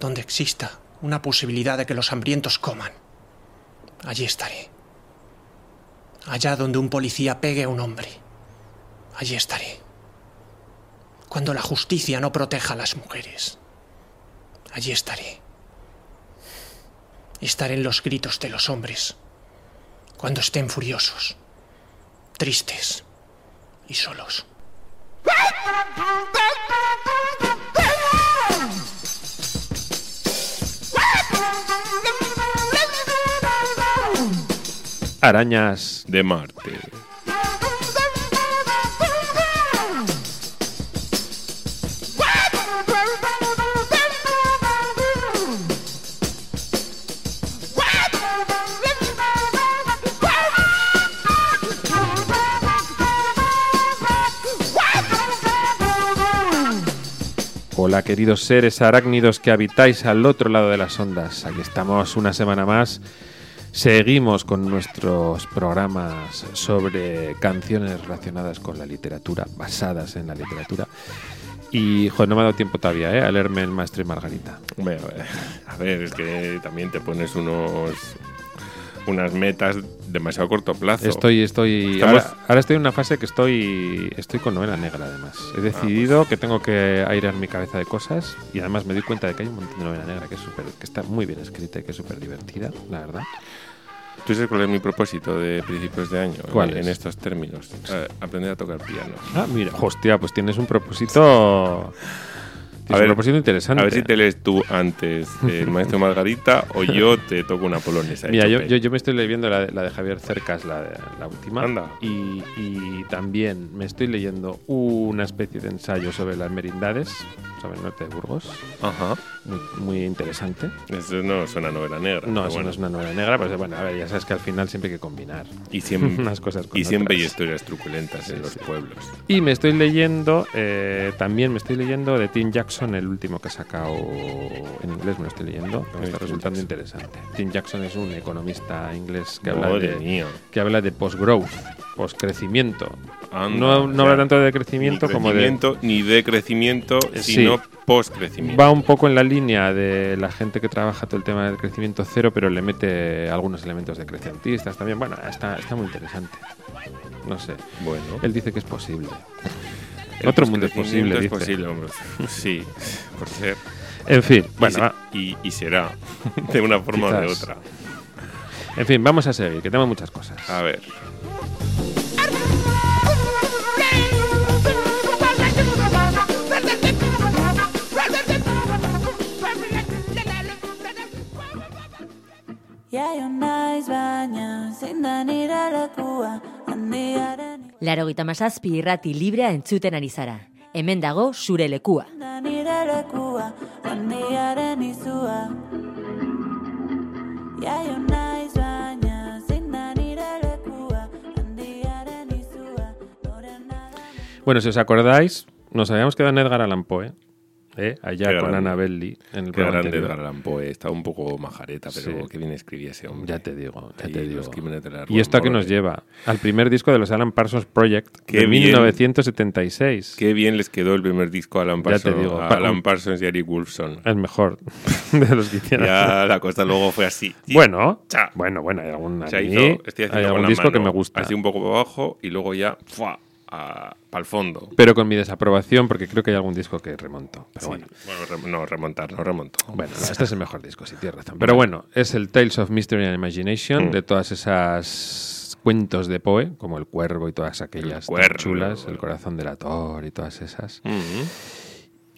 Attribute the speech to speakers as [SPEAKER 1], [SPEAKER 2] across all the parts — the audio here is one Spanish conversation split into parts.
[SPEAKER 1] donde exista una posibilidad de que los hambrientos coman, allí estaré. Allá donde un policía pegue a un hombre, allí estaré. Cuando la justicia no proteja a las mujeres, allí estaré. Estaré en los gritos de los hombres, cuando estén furiosos, tristes y solos.
[SPEAKER 2] Arañas de Marte. Hola queridos seres arácnidos que habitáis al otro lado de las ondas. Aquí estamos una semana más. Seguimos con nuestros programas sobre canciones relacionadas con la literatura, basadas en la literatura. Y, joder, no me ha dado tiempo todavía, ¿eh? A leerme el Maestro y Margarita.
[SPEAKER 3] Hombre, a ver, es que también te pones unos unas metas demasiado corto plazo.
[SPEAKER 2] Estoy, estoy. Ahora, ahora, estoy en una fase que estoy. Estoy con novela negra, además. He decidido que tengo que airear mi cabeza de cosas. Y además me doy cuenta de que hay un montón de novela negra que es super, que está muy bien escrita y que es súper divertida, la verdad.
[SPEAKER 3] ¿Tú sabes cuál es mi propósito de principios de año?
[SPEAKER 2] ¿Cuál
[SPEAKER 3] en, estos términos. Aprender a tocar piano.
[SPEAKER 2] Ah, mira, hostia, pues tienes un propósito.
[SPEAKER 3] A ver,
[SPEAKER 2] propósito interesante.
[SPEAKER 3] A ver si te lees tú antes el maestro Margarita o yo te toco una polonesa.
[SPEAKER 2] Mira, yo, yo, yo, me estoy leyendo la, la, de Javier Cercas, la, la última.
[SPEAKER 3] Anda.
[SPEAKER 2] Y, y, también me estoy leyendo una especie de ensayo sobre las merindades, sobre el norte de Burgos.
[SPEAKER 3] Ajá.
[SPEAKER 2] Muy, muy interesante.
[SPEAKER 3] Eso no es una novela negra.
[SPEAKER 2] No, eso
[SPEAKER 3] bueno.
[SPEAKER 2] no es una novela negra, pero bueno, a ver, ya sabes que al final siempre hay que combinar
[SPEAKER 3] y siempre,
[SPEAKER 2] unas cosas con
[SPEAKER 3] Y siempre hay historias truculentas sí, en los
[SPEAKER 2] sí.
[SPEAKER 3] pueblos.
[SPEAKER 2] Y me estoy leyendo, eh, también me estoy leyendo de Tim Jackson, el último que ha sacado en inglés, me lo estoy leyendo, que me está resultando interesante. Tim Jackson es un economista inglés que habla de,
[SPEAKER 3] mía.
[SPEAKER 2] que habla de post-growth, post-crecimiento. No, no habla tanto de crecimiento
[SPEAKER 3] ni
[SPEAKER 2] como de...
[SPEAKER 3] crecimiento, Ni de crecimiento,
[SPEAKER 2] Sí.
[SPEAKER 3] sino post-crecimiento.
[SPEAKER 2] Va un poco en la línea de la gente que trabaja todo el tema del crecimiento cero, pero le mete algunos elementos de crecientistas también. Bueno, está, está muy interesante. No sé.
[SPEAKER 3] Bueno.
[SPEAKER 2] Él dice que es posible.
[SPEAKER 3] El
[SPEAKER 2] Otro mundo es posible,
[SPEAKER 3] Es
[SPEAKER 2] dice.
[SPEAKER 3] posible, hombre. Sí, por ser.
[SPEAKER 2] En fin,
[SPEAKER 3] Y
[SPEAKER 2] bueno,
[SPEAKER 3] se-
[SPEAKER 2] va.
[SPEAKER 3] y, y será. De una forma o de otra.
[SPEAKER 2] en fin, vamos a seguir, que tenemos muchas cosas.
[SPEAKER 3] A ver.
[SPEAKER 4] Jaio naiz baina zein da nire lekua handiaren
[SPEAKER 5] Larogeita mazazpi irrati librea entzuten ari zara. Hemen dago zure lekua.
[SPEAKER 4] nire lekua handiaren izua Jaio naiz baina zein da nire lekua handiaren izua
[SPEAKER 2] Bueno, si os acordáis, nos habíamos quedado en Edgar Allan Poe, ¿eh? Allá
[SPEAKER 3] Qué
[SPEAKER 2] con Belli en el
[SPEAKER 3] Qué grande Allan Poe. Está un poco majareta, pero
[SPEAKER 2] Sí.
[SPEAKER 3] qué bien escribía ese hombre.
[SPEAKER 2] Ya te digo, ya
[SPEAKER 3] Ahí
[SPEAKER 2] te digo. ¿Y esto a qué
[SPEAKER 3] Rue
[SPEAKER 2] nos
[SPEAKER 3] Morgue.
[SPEAKER 2] lleva? Al primer disco de los Alan Parsons Project
[SPEAKER 3] Qué
[SPEAKER 2] de
[SPEAKER 3] bien.
[SPEAKER 2] 1976.
[SPEAKER 3] Qué bien les quedó el primer disco a Alan
[SPEAKER 2] Ya te
[SPEAKER 3] Parsons,
[SPEAKER 2] digo,
[SPEAKER 3] a
[SPEAKER 2] pa-
[SPEAKER 3] Alan Parsons y Eric Wolfson.
[SPEAKER 2] El mejor de los que hicieron.
[SPEAKER 3] Ya la cosa luego fue así.
[SPEAKER 2] Bueno,
[SPEAKER 3] Cha.
[SPEAKER 2] bueno, bueno, hay algún,
[SPEAKER 3] Se hizo, estoy
[SPEAKER 2] hay disco
[SPEAKER 3] mano,
[SPEAKER 2] que me gusta.
[SPEAKER 3] Así un poco abajo y luego ya para el fondo.
[SPEAKER 2] Pero con mi desaprobación, porque creo que hay algún disco que remonto. Pero
[SPEAKER 3] Sí.
[SPEAKER 2] bueno.
[SPEAKER 3] Bueno, no, remontar, no remonto.
[SPEAKER 2] Bueno, no, este es el mejor disco, si tienes razón. Pero bueno, es el Tales of Mystery and Imagination
[SPEAKER 3] Mm.
[SPEAKER 2] de todas esas cuentos de Poe, como El Cuervo y todas aquellas
[SPEAKER 3] Cuervo.
[SPEAKER 2] chulas, El Corazón del Ator y todas esas.
[SPEAKER 3] Mhm.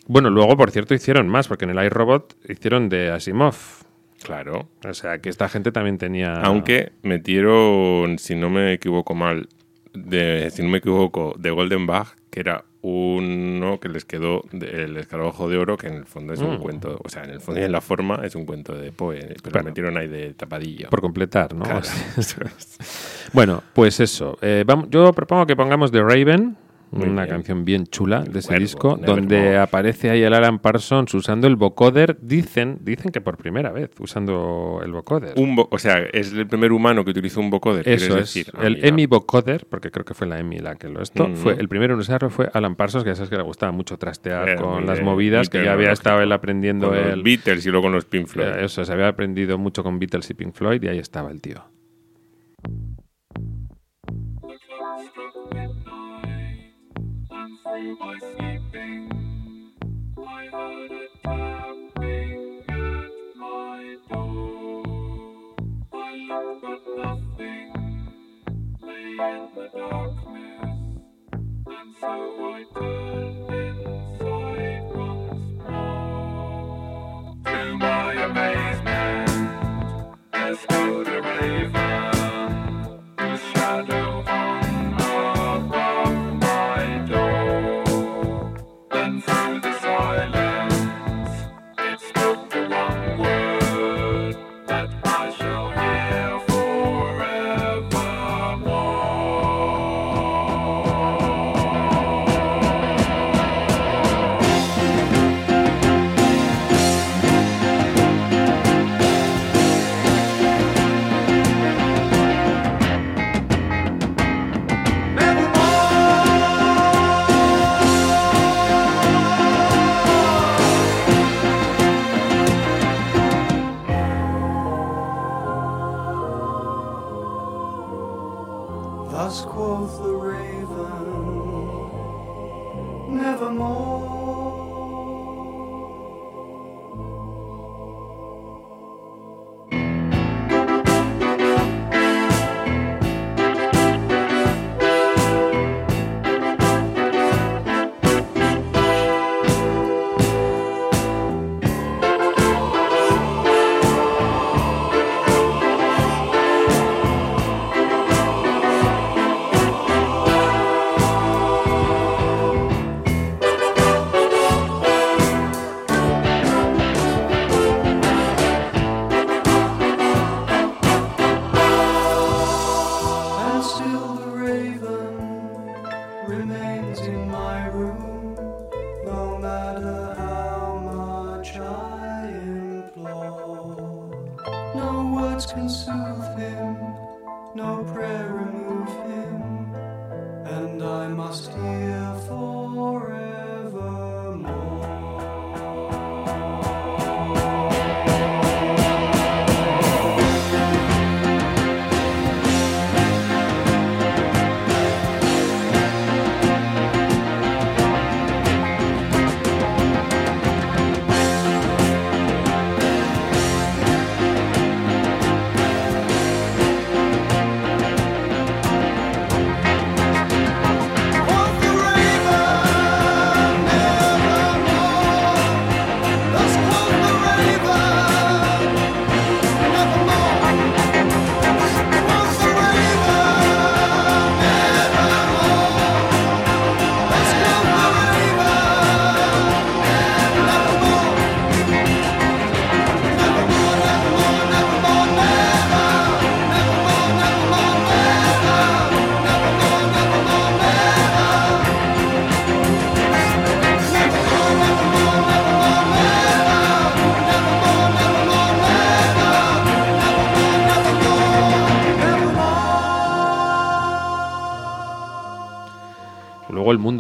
[SPEAKER 2] Bueno, luego, por cierto, hicieron más, porque en el iRobot hicieron de Asimov.
[SPEAKER 3] Claro.
[SPEAKER 2] O sea, que esta gente también tenía...
[SPEAKER 3] Aunque metieron, si no me equivoco mal, de, si no me equivoco, de Golden Bag, que era uno que les quedó del escarabajo de oro, que en el fondo es un
[SPEAKER 2] Mm.
[SPEAKER 3] cuento, o sea, en el fondo y en la forma es un cuento de Poe, pero
[SPEAKER 2] Bueno.
[SPEAKER 3] lo metieron ahí de tapadillo.
[SPEAKER 2] Por completar, ¿no?
[SPEAKER 3] Claro.
[SPEAKER 2] Bueno, pues eso. Eh, vamos, yo propongo que pongamos The Raven
[SPEAKER 3] Muy
[SPEAKER 2] una
[SPEAKER 3] bien.
[SPEAKER 2] canción bien chula de ese disco, donde aparece ahí el Alan Parsons usando el vocoder. Dicen, dicen que por primera vez usando el vocoder.
[SPEAKER 3] Un vo- o sea, es el primer humano que utilizó un vocoder.
[SPEAKER 2] Eso
[SPEAKER 3] ¿quieres
[SPEAKER 2] es.
[SPEAKER 3] decir? Ah,
[SPEAKER 2] el. EMI vocoder, porque creo que fue la EMI la que lo esto,
[SPEAKER 3] Mm.
[SPEAKER 2] fue el primero en usarlo fue Alan Parsons, que ya sabes que le gustaba mucho trastear
[SPEAKER 3] Eh,
[SPEAKER 2] con las movidas, que ya había estado él aprendiendo
[SPEAKER 3] Con los
[SPEAKER 2] el,
[SPEAKER 3] Beatles y luego con los Pink Floyd.
[SPEAKER 2] Eh, Eso, se había aprendido mucho con Beatles y Pink Floyd y ahí estaba el tío.
[SPEAKER 6] My amazement, there stood a raven,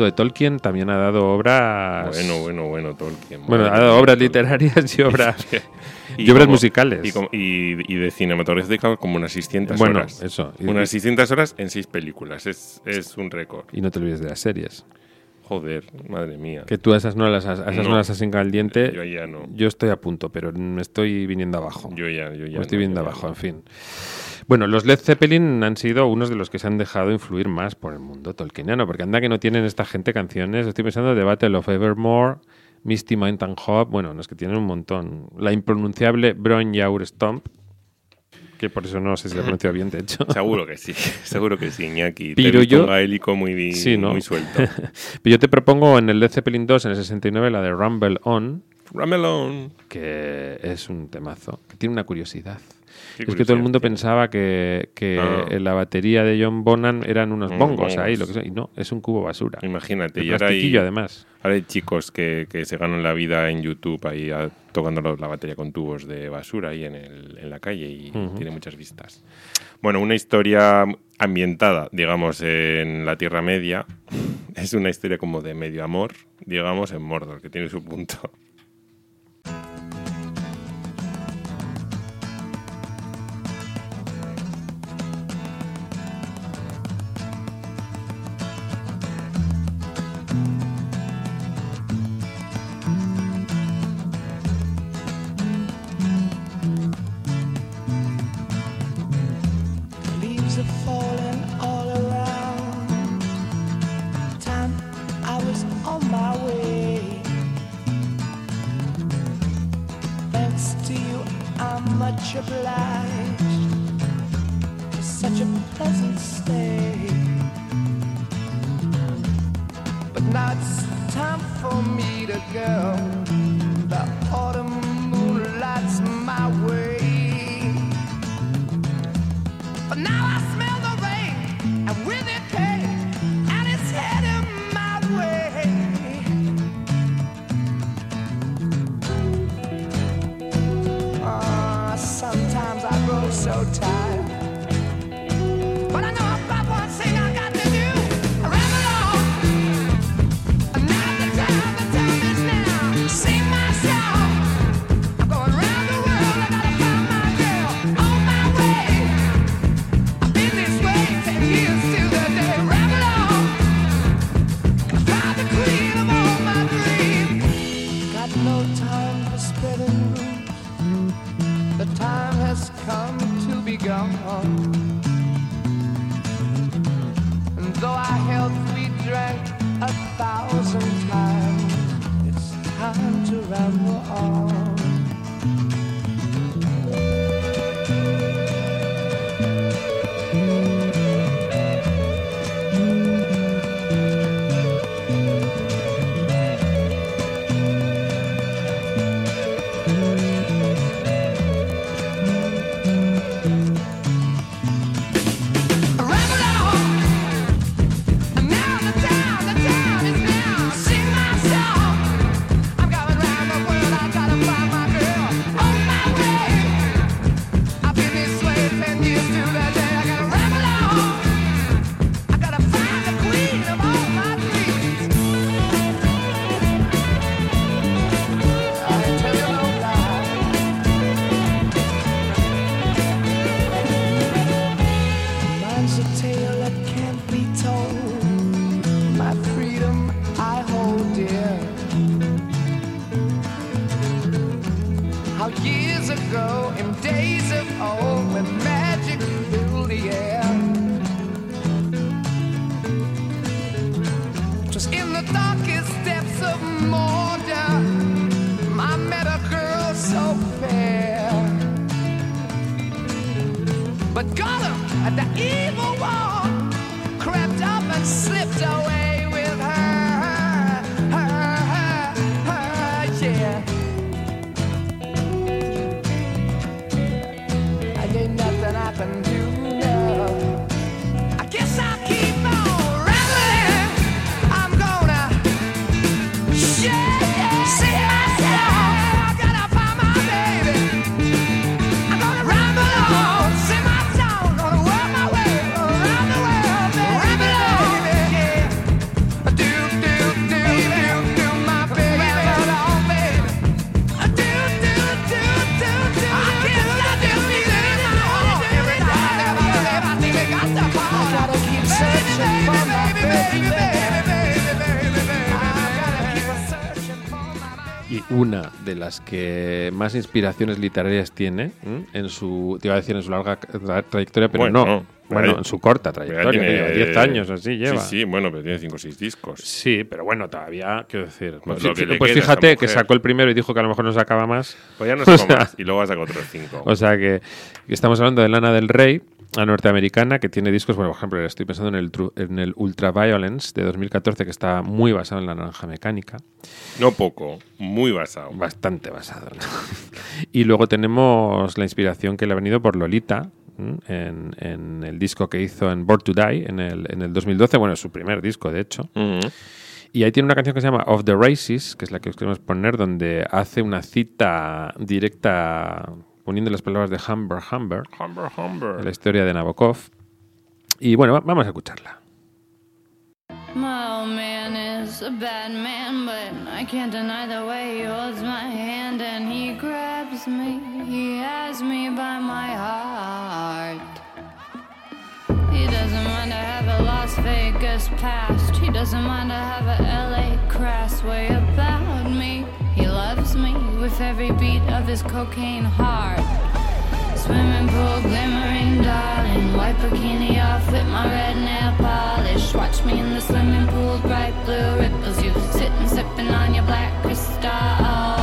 [SPEAKER 2] mundo de Tolkien también ha dado obras.
[SPEAKER 3] Bueno, bueno, bueno, Tolkien.
[SPEAKER 2] Bueno, ha dado obras literarias y obras, y obras
[SPEAKER 3] como-
[SPEAKER 2] musicales.
[SPEAKER 3] Y, como- y- y de cinematográficas como unas 600
[SPEAKER 2] bueno,
[SPEAKER 3] horas.
[SPEAKER 2] eso. Y,
[SPEAKER 3] Unas 600 horas en 6 películas. Es, es un récord.
[SPEAKER 2] y no te olvides de las series.
[SPEAKER 3] Joder, madre mía.
[SPEAKER 2] Que tú a esas no las, has- a esas no.
[SPEAKER 3] No.
[SPEAKER 2] las has sin caliente.
[SPEAKER 3] Yo ya no.
[SPEAKER 2] Yo estoy a punto, pero me estoy viniendo abajo.
[SPEAKER 3] Yo ya, yo ya.
[SPEAKER 2] Me estoy
[SPEAKER 3] no, ya
[SPEAKER 2] abajo,
[SPEAKER 3] no.
[SPEAKER 2] en fin. Bueno, los Led Zeppelin han sido unos de los que se han dejado influir más por el mundo tolkieniano, porque anda que no tienen esta gente canciones. Estoy pensando The Battle of Evermore, Misty Mountain Hop. Bueno, no es que tienen un montón. La impronunciable Bron Yaur Stomp, que por eso no sé si lo he pronunciado bien, de hecho.
[SPEAKER 3] Seguro que sí, seguro que sí, Iñaki.
[SPEAKER 2] Pero
[SPEAKER 3] Te
[SPEAKER 2] yo-
[SPEAKER 3] gaélico muy,
[SPEAKER 2] Sí, ¿no?
[SPEAKER 3] muy suelto.
[SPEAKER 2] Pero yo te propongo en el Led Zeppelin 2, en el 69, la de Rumble On,
[SPEAKER 3] Ramelon.
[SPEAKER 2] que es un temazo, que tiene una curiosidad. Es que todo el mundo pensaba que, que la batería de John Bonham eran unos
[SPEAKER 7] mm,
[SPEAKER 2] bongos ahí, lo que. Y no, es un cubo basura.
[SPEAKER 7] Imagínate. Y ahora hay,
[SPEAKER 2] además.
[SPEAKER 7] hay chicos que, que, se ganan la vida en YouTube ahí a, tocando la batería con tubos de basura ahí en, el, en la calle y tiene muchas vistas. Bueno, una historia ambientada, digamos, en la Tierra Media. Es una historia como de medio amor, digamos, en Mordor, que tiene su punto.
[SPEAKER 8] slipped away.
[SPEAKER 2] una de las que más inspiraciones literarias tiene en su, te iba a decir en su larga trayectoria, pero no. Bueno, en su corta trayectoria, 10 años así lleva.
[SPEAKER 7] Sí, sí, bueno, pero tiene 5 o 6 discos.
[SPEAKER 2] Sí, pero bueno, todavía, quiero decir.
[SPEAKER 7] Pues,
[SPEAKER 2] pues, pues fíjate que sacó el primero y dijo que a lo mejor no sacaba más.
[SPEAKER 7] Pues ya no sacó más y luego ha sacado otros 5.
[SPEAKER 2] O sea que estamos hablando de Lana del Rey, a norteamericana que tiene discos, bueno, por ejemplo, estoy pensando en el, en el Ultraviolence de 2014, que está muy basado en la naranja mecánica.
[SPEAKER 7] No poco, muy basado.
[SPEAKER 2] Bastante basado. y luego tenemos la inspiración que le ha venido por Lolita. En, el disco que hizo en Born to Die en el, en el 2012, bueno, es su primer disco de hecho. Y ahí tiene una canción que se llama Of the Races, que es la que os queremos poner, donde hace una cita directa poniendo las palabras de Humber Humber,
[SPEAKER 3] Humber,
[SPEAKER 2] la historia de Nabokov. Y bueno, va- vamos a escucharla.
[SPEAKER 9] My old man is a bad man, but I can't deny the way he holds my hand and he grabs me. He has me by my heart. He doesn't mind to have a Las Vegas past. He doesn't mind to have a LA crass way about me. He me with every beat of his cocaine heart. Swimming pool glimmering, darling. White bikini off with my red nail polish. Watch me in the swimming pool, bright blue ripples. You sitting sipping on your black crystal.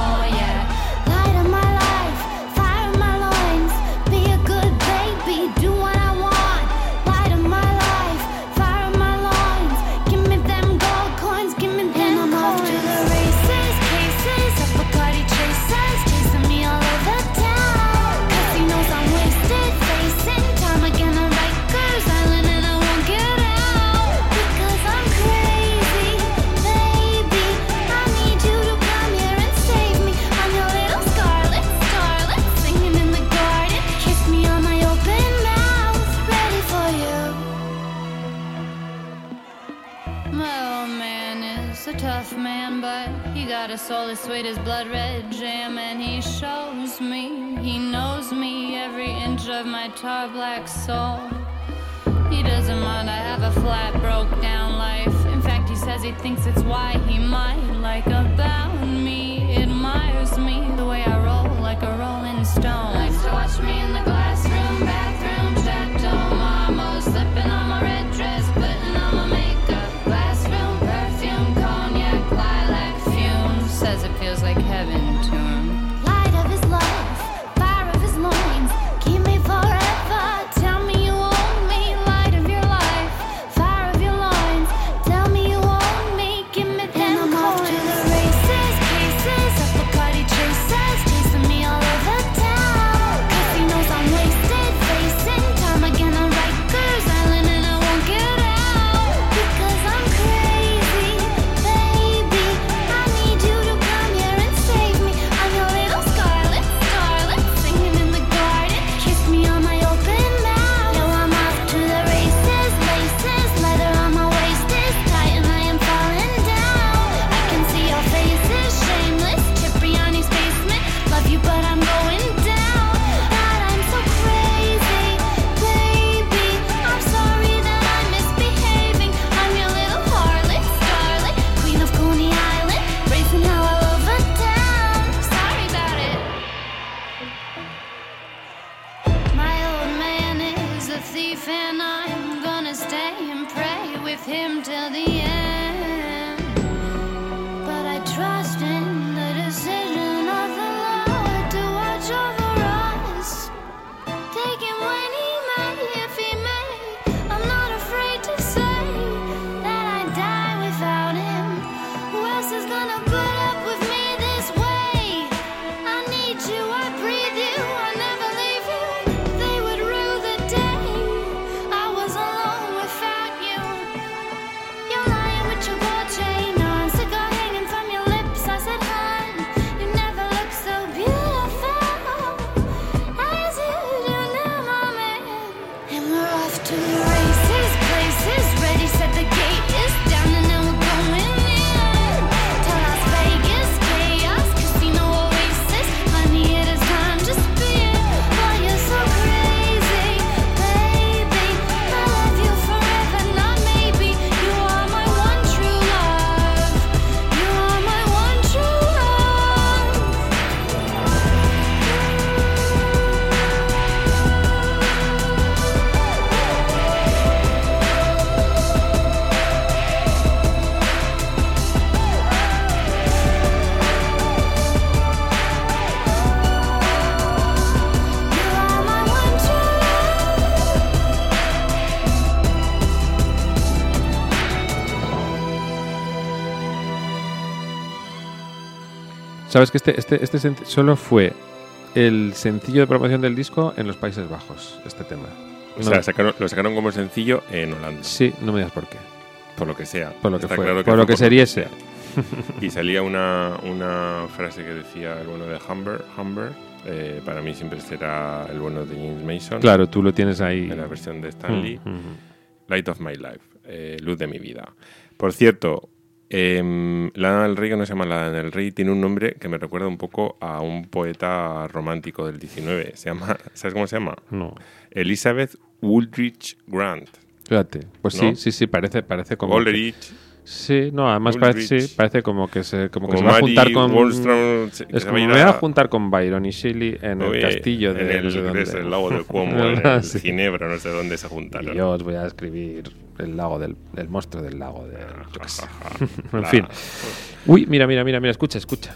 [SPEAKER 9] Got a soul as sweet as blood red jam, and he shows me, he knows me, every inch of my tar black soul. He doesn't mind I have a flat, broke down life. In fact, he says he thinks it's why he might like about me, admires me the way I roll like a rolling stone. Likes to watch me in the glass
[SPEAKER 2] Sabes que este, este, este solo fue el sencillo de promoción del disco en los Países Bajos, este tema.
[SPEAKER 3] O
[SPEAKER 2] No-
[SPEAKER 3] sea, sacaron- lo sacaron como sencillo en Holanda.
[SPEAKER 2] sí, no me digas por qué.
[SPEAKER 3] Por lo que sea.
[SPEAKER 2] Por lo que fue,
[SPEAKER 3] claro
[SPEAKER 2] por lo que seriese.
[SPEAKER 3] sea. Y salía una, una frase que decía el bueno de Humber. Humber eh, para mí siempre será el bueno de James Mason.
[SPEAKER 2] Claro, tú lo tienes ahí.
[SPEAKER 3] En la versión de Stanley.
[SPEAKER 2] Mm, mm.
[SPEAKER 3] Light of My Life, eh, Luz de mi vida. Por cierto, em, Lana del Rey, que no se llama Lana del Rey, tiene un nombre que me recuerda un poco a un poeta romántico del 19. Se llama, ¿Sabes cómo se llama?
[SPEAKER 2] No.
[SPEAKER 3] Elizabeth Woolrich Grant.
[SPEAKER 2] Fíjate. Pues
[SPEAKER 3] ¿No?
[SPEAKER 2] sí, sí, sí, parece, parece como. Sí, no, además parece, sí, parece como que se, como que se va a juntar con.
[SPEAKER 3] Se-
[SPEAKER 2] Es como
[SPEAKER 3] va
[SPEAKER 2] me voy a juntar con Byron y Shelley en el castillo de
[SPEAKER 3] en el,
[SPEAKER 2] no sé dónde.
[SPEAKER 3] es el lago de Como, en el
[SPEAKER 2] sí.
[SPEAKER 3] Ginebra, no sé dónde se juntaron.
[SPEAKER 2] Y yo os voy a escribir el lago del el monstruo del lago de en fin. Uy, mira, mira, mira, mira, escucha, escucha.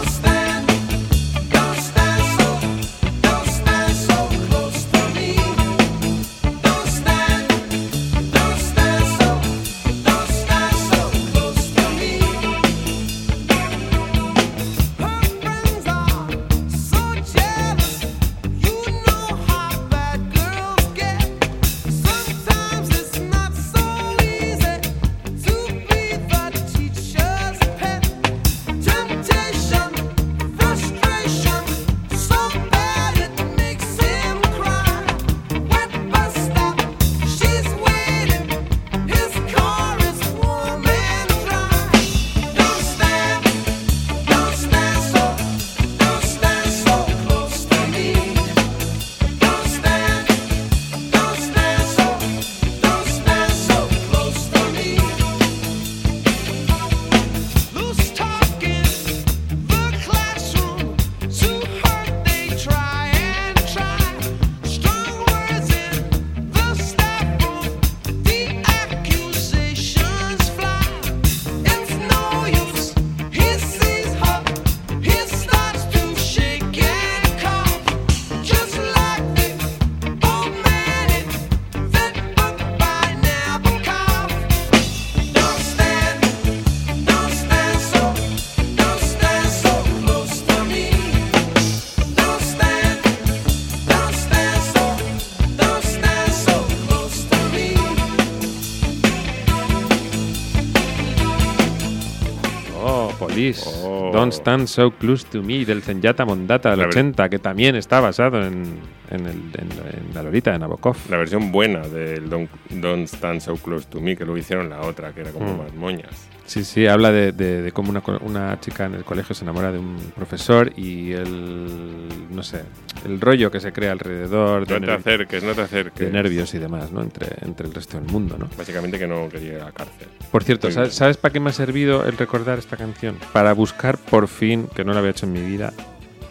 [SPEAKER 2] Oh.
[SPEAKER 3] Oh.
[SPEAKER 2] Don't Stand So Close to Me del Zenyatta Mondata del
[SPEAKER 3] La ver-
[SPEAKER 2] 80, que también está basado en, en, el- en- en la Lolita de Nabokov.
[SPEAKER 3] La versión buena del Don't, Don't Stand So Close to Me, que luego hicieron la otra, que era como
[SPEAKER 2] Mm.
[SPEAKER 3] más moñas.
[SPEAKER 2] Sí, sí, habla de, de- de cómo una, chica en el colegio se enamora de un profesor y el, no sé, el rollo que se crea alrededor de,
[SPEAKER 3] No te acerques, no te acerques.
[SPEAKER 2] de nervios y demás, ¿no? Entre, entre el resto del mundo, ¿no?
[SPEAKER 3] Básicamente que no quería ir a la cárcel.
[SPEAKER 2] Por cierto,
[SPEAKER 3] Muy
[SPEAKER 2] ¿sabes. ¿sabes para qué me ha servido el recordar esta canción? Para buscar por fin, que no lo había hecho en mi vida,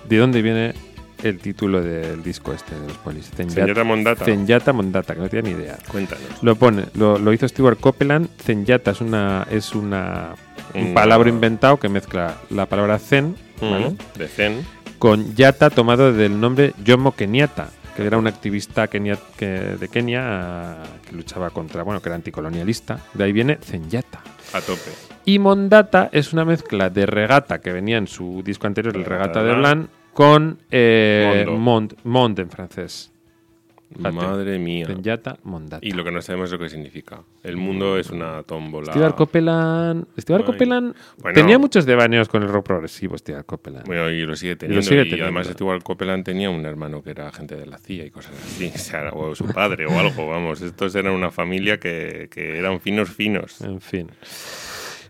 [SPEAKER 2] de dónde viene el título del disco este de los Police.
[SPEAKER 3] Zenyatta Mondata.
[SPEAKER 2] Zenyatta Mondata, que no tenía ni idea.
[SPEAKER 3] Cuéntanos.
[SPEAKER 2] Lo pone, lo, lo hizo Stuart Copeland. Zenyatta es una es una un
[SPEAKER 3] Una-
[SPEAKER 2] palabra inventado que mezcla la palabra zen ¿vale?
[SPEAKER 3] De Zen.
[SPEAKER 2] con yata tomado del nombre Jomo Kenyatta, que era un activista kenia- que- de Kenia que luchaba contra, bueno, que era anticolonialista. De ahí viene Zenyatta.
[SPEAKER 3] A tope.
[SPEAKER 2] Y Mondata es una mezcla de regata que venía en su disco anterior, el
[SPEAKER 3] Regata
[SPEAKER 2] de Blanc, con eh. Mont, Mont en francés. Fíjate.
[SPEAKER 3] Madre mía.
[SPEAKER 2] Mondata.
[SPEAKER 3] Y lo que no sabemos es lo que significa. El mundo es una tómbola.
[SPEAKER 2] Stuart Copeland,
[SPEAKER 3] Ay.
[SPEAKER 2] Copeland
[SPEAKER 3] Bueno.
[SPEAKER 2] tenía muchos devaneos con el rock progresivo, Stuart Copeland.
[SPEAKER 3] Bueno, y lo sigue teniendo. Y,
[SPEAKER 2] sigue teniendo.
[SPEAKER 3] además Stuart Copeland tenía un hermano que era agente de la CIA y cosas así. O, sea, o su padre o algo, vamos. Estos eran una familia que, que eran finos finos.
[SPEAKER 2] En fin.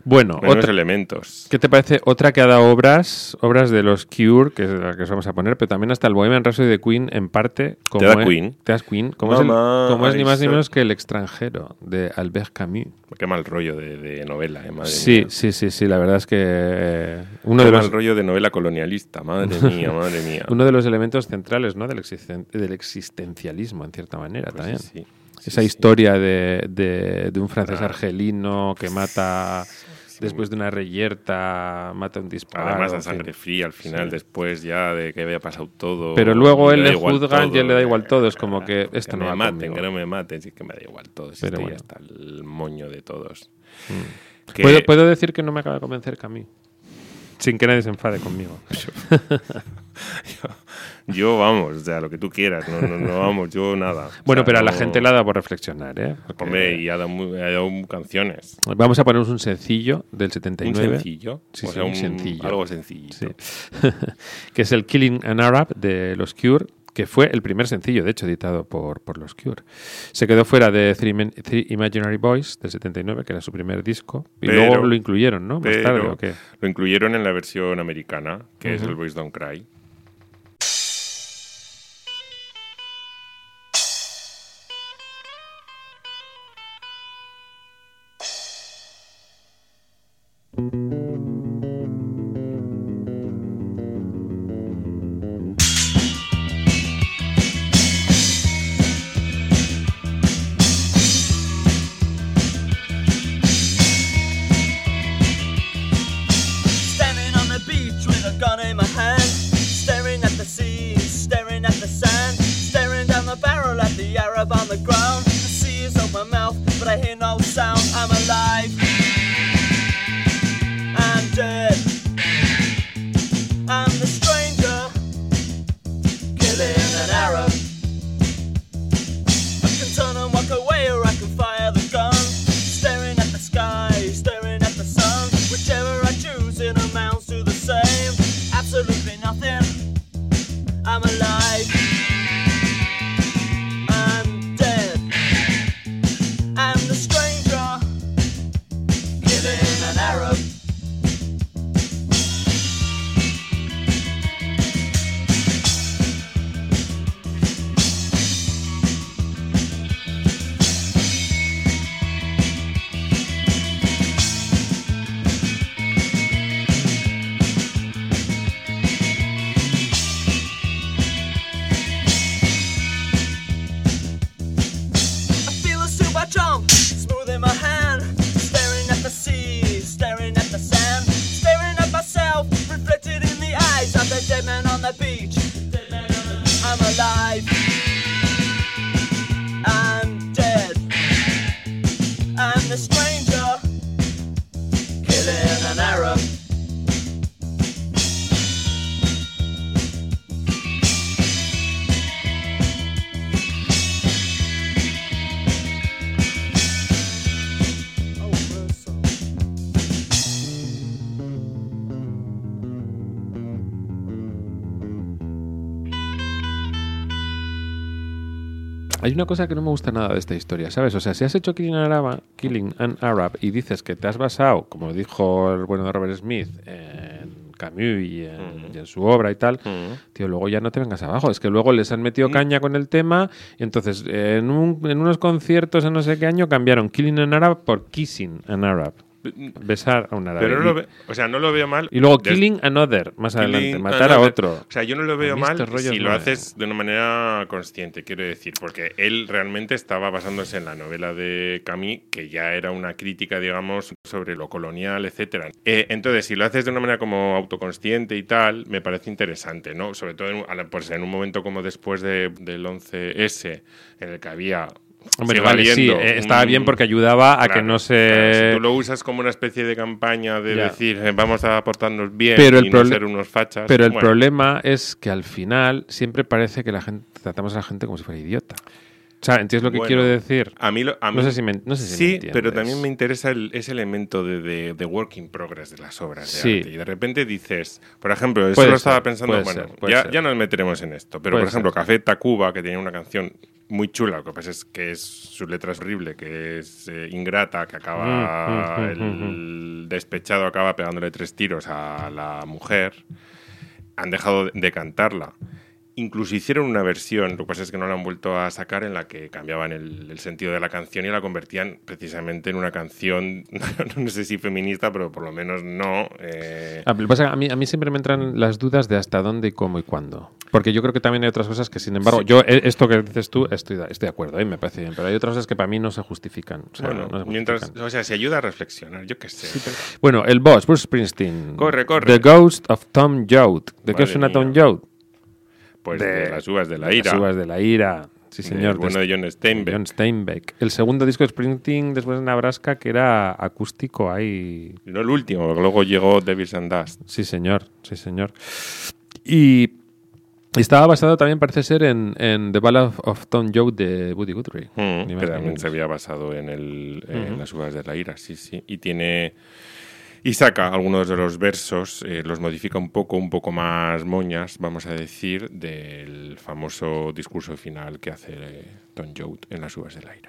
[SPEAKER 2] Bueno,
[SPEAKER 3] Menos
[SPEAKER 2] otra-
[SPEAKER 3] elementos.
[SPEAKER 2] ¿Qué te parece? Otra que ha dado obras, obras de los Cure, que es la que os vamos a poner, pero también hasta el Bohemian Rhapsody de Queen, en parte. Como
[SPEAKER 3] da
[SPEAKER 2] es-
[SPEAKER 3] Queen?
[SPEAKER 2] Te das Queen. Como, es, el- como es ni más ni menos que El extranjero, de Albert Camus.
[SPEAKER 3] Qué mal rollo de, de novela, eh, madre
[SPEAKER 2] Sí,
[SPEAKER 3] mía.
[SPEAKER 2] sí, sí, sí, la verdad es que eh, uno
[SPEAKER 3] Qué
[SPEAKER 2] de
[SPEAKER 3] mal
[SPEAKER 2] los,
[SPEAKER 3] rollo de novela colonialista, madre mía, madre mía.
[SPEAKER 2] uno de los elementos centrales ¿no? del, existen- del existencialismo, en cierta manera,
[SPEAKER 3] Pues
[SPEAKER 2] también.
[SPEAKER 3] sí, sí.
[SPEAKER 2] Esa historia de, de- de un francés argelino que mata, después de una reyerta, mata un disparo.
[SPEAKER 3] Además, a
[SPEAKER 2] fin.
[SPEAKER 3] sangre fría al final,
[SPEAKER 2] Sí.
[SPEAKER 3] después ya de que había pasado todo.
[SPEAKER 2] Pero luego él le juzgan y él le da igual todo, es como que esto no
[SPEAKER 3] me
[SPEAKER 2] va
[SPEAKER 3] maten,
[SPEAKER 2] conmigo.
[SPEAKER 3] que no me maten, sí que me da igual todo. Si
[SPEAKER 2] Pero
[SPEAKER 3] estoy
[SPEAKER 2] bueno.
[SPEAKER 3] hasta el moño de todos.
[SPEAKER 2] Mm.
[SPEAKER 3] Que-
[SPEAKER 2] ¿Puedo, puedo decir que no me acaba de convencer Camille. Sin que nadie se enfade conmigo.
[SPEAKER 3] Yo, vamos, o sea, lo que tú quieras, no, no, no vamos, yo nada. O
[SPEAKER 2] Bueno,
[SPEAKER 3] sea,
[SPEAKER 2] pero a la
[SPEAKER 3] no-
[SPEAKER 2] gente le ha dado por reflexionar, ¿eh? Porque
[SPEAKER 3] Hombre, y ha dado, muy- ha dado canciones.
[SPEAKER 2] Vamos a ponernos un sencillo del
[SPEAKER 3] Un
[SPEAKER 2] 79.
[SPEAKER 3] sencillo,
[SPEAKER 2] Sí,
[SPEAKER 3] o sea,
[SPEAKER 2] un
[SPEAKER 3] un
[SPEAKER 2] sencillo.
[SPEAKER 3] algo sencillito.
[SPEAKER 2] Sí. que es el Killing an Arab de los Cure, que fue el primer sencillo, de hecho, editado por, por los Cure. Se quedó fuera de Three, Men- Three Imaginary Boys del 79, que era su primer disco, y
[SPEAKER 3] Pero-
[SPEAKER 2] luego lo incluyeron, ¿no? Más tarde, ¿o qué?
[SPEAKER 3] Lo incluyeron en la versión americana, que es
[SPEAKER 2] Ujú.
[SPEAKER 3] el Boys Don't Cry.
[SPEAKER 10] On the ground. The sea is open my mouth, but I hear no
[SPEAKER 2] una cosa que no me gusta nada de esta historia, ¿sabes? O sea, si has hecho Killing an Arab, Killing an Arab y dices que te has basado, como dijo el bueno de Robert Smith, en Camus y en, y en su obra y tal, tío, luego ya no te vengas abajo. Es que luego les han metido caña con el tema y entonces en, un- en unos conciertos en no sé qué año cambiaron Killing an Arab por Kissing an Arab. Besar a un árabe.
[SPEAKER 3] Pero no lo ve- o sea, no lo veo mal.
[SPEAKER 2] Y luego
[SPEAKER 3] Des-
[SPEAKER 2] Killing Another, más adelante, matar a otro.
[SPEAKER 3] O sea, yo no lo veo mal si
[SPEAKER 2] no
[SPEAKER 3] lo haces de una manera consciente, quiero decir, porque él realmente estaba basándose en la novela de Camus, que ya era una crítica, digamos, sobre lo colonial, etcétera. Eh, entonces, si lo haces de una manera como autoconsciente y tal, me parece interesante, ¿no? Sobre todo en, pues en un momento como después de- del 11S, en el que había
[SPEAKER 2] Hombre, vale, sí, eh, estaba
[SPEAKER 3] un-
[SPEAKER 2] bien porque ayudaba a que no se...
[SPEAKER 3] claro, si tú lo usas como una especie de campaña de
[SPEAKER 2] Ya.
[SPEAKER 3] decir eh, vamos a portarnos bien
[SPEAKER 2] pero el,
[SPEAKER 3] y no
[SPEAKER 2] proble-
[SPEAKER 3] ser unos fachas.
[SPEAKER 2] pero el
[SPEAKER 3] bueno,
[SPEAKER 2] problema es que al final siempre parece que la gente tratamos a la gente como si fuera idiota. O sea, ¿entiendes lo que
[SPEAKER 3] Bueno,
[SPEAKER 2] quiero decir?
[SPEAKER 3] A mí, lo- a
[SPEAKER 2] No sé si me- no sé si me
[SPEAKER 3] sí, pero también me interesa el- ese elemento de, de, de work in progress de las obras de
[SPEAKER 2] Sí.
[SPEAKER 3] arte. Y de repente dices, por ejemplo, eso
[SPEAKER 2] Puede
[SPEAKER 3] lo
[SPEAKER 2] ser,
[SPEAKER 3] estaba pensando, bueno,
[SPEAKER 2] ser,
[SPEAKER 3] ya, ya nos meteremos en esto, pero por ejemplo,
[SPEAKER 2] ser.
[SPEAKER 3] Café Tacuba, que tenía una canción muy chula. Lo que pasa es que es, su letra es horrible, que es eh, ingrata, que acaba.
[SPEAKER 2] Mm, mm,
[SPEAKER 3] el despechado acaba pegándole tres tiros a la mujer. Han dejado de- de cantarla. Incluso hicieron una versión, lo que pasa es que no la han vuelto a sacar, en la que cambiaban el, el sentido de la canción y la convertían precisamente en una canción, no sé si feminista, pero por lo menos no. eh,
[SPEAKER 2] Ah, lo que pasa es que a, mí, a mí siempre me entran las dudas de hasta dónde, cómo y cuándo. Porque yo creo que también hay otras cosas que, sin embargo,
[SPEAKER 3] Sí.
[SPEAKER 2] yo eh, esto que dices tú estoy, de- estoy de acuerdo, ¿eh? me parece bien, pero hay otras cosas que para mí no se justifican. o sea,
[SPEAKER 3] bueno,
[SPEAKER 2] no se
[SPEAKER 3] mientras,
[SPEAKER 2] justifican.
[SPEAKER 3] o sea, se ayuda a reflexionar, yo qué sé.
[SPEAKER 2] Bueno, el boss, Bruce Springsteen.
[SPEAKER 3] Corre, corre.
[SPEAKER 2] The Ghost of Tom Joad. ¿De qué suena. Tom Joad?
[SPEAKER 3] Pues
[SPEAKER 2] De-
[SPEAKER 3] de, las uvas de la
[SPEAKER 2] Las
[SPEAKER 3] ira.
[SPEAKER 2] uvas de la ira. Sí,
[SPEAKER 3] Del
[SPEAKER 2] señor.
[SPEAKER 3] bueno de John Steinbeck.
[SPEAKER 2] John Steinbeck. El segundo disco de Springsteen después de Nebraska, que era acústico ahí.
[SPEAKER 3] No el último, porque luego llegó Devils and Dust.
[SPEAKER 2] Sí, señor. Sí, señor. Y estaba basado también, parece ser, en, en The Ballad of Tom Joad de Woody Guthrie.
[SPEAKER 3] Mm, que también se había basado en, el, en las uvas de la ira, sí, sí. Y tiene. Y saca algunos de los versos, eh, los modifica un poco, un poco más moñas, vamos a decir, del famoso discurso final que hace eh, Tom Joad en las uvas de la ira.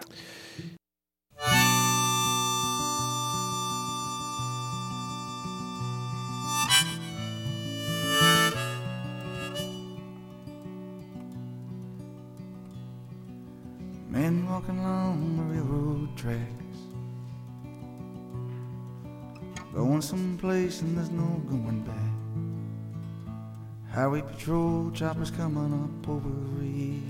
[SPEAKER 11] Men walking along the railroad tracks. Going someplace and there's no going back. Highway patrol choppers coming up over ridge.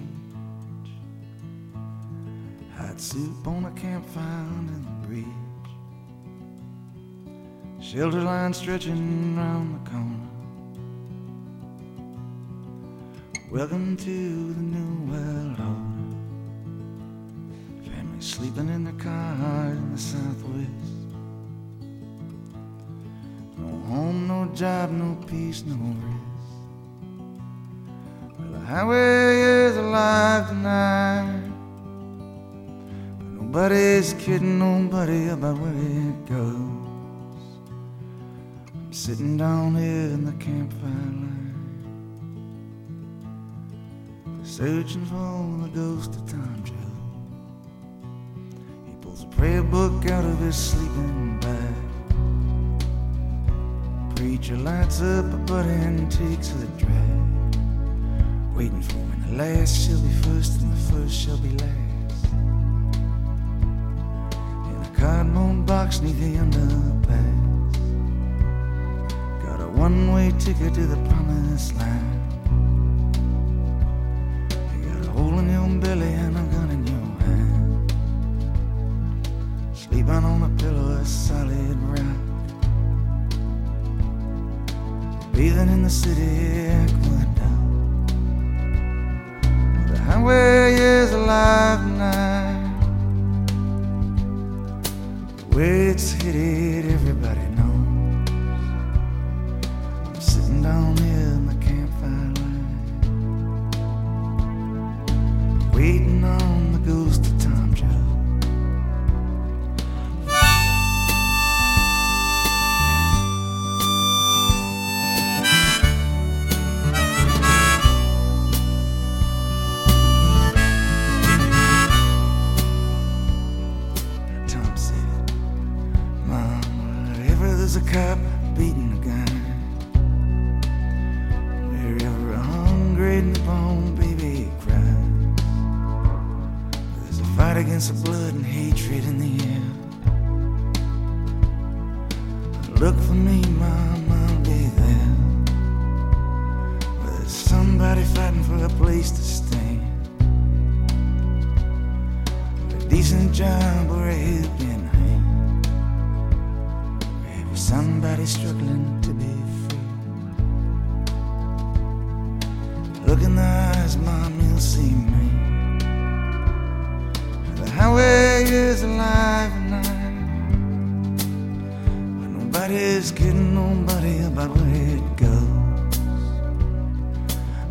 [SPEAKER 11] Hot soup on a campfire under the bridge. Shelter line stretching round the corner. Welcome to the new world order. Family sleeping in the car in the southwest. No home, no job, no peace, no rest. Well, the highway is alive tonight. But nobody's kidding nobody about where it goes. I'm sitting down here in the campfire light. Searching for the ghost of Tom Joe. He pulls a prayer book out of his sleeping bag. Preacher lights up a butt and takes the drag. Waiting for when the last shall be first and the first shall be last. In a cardboard box neath the underpass. Got a one way ticket to the promised land. You got a hole in your belly and a gun in your hand. Sleeping on a pillow of solid rock. Bathing in the city aqueduct. The highway is alive tonight. The way it's headed, everybody knows. I'm sitting down in the campfire light, waiting on is alive tonight. But nobody's kidding nobody about where it goes.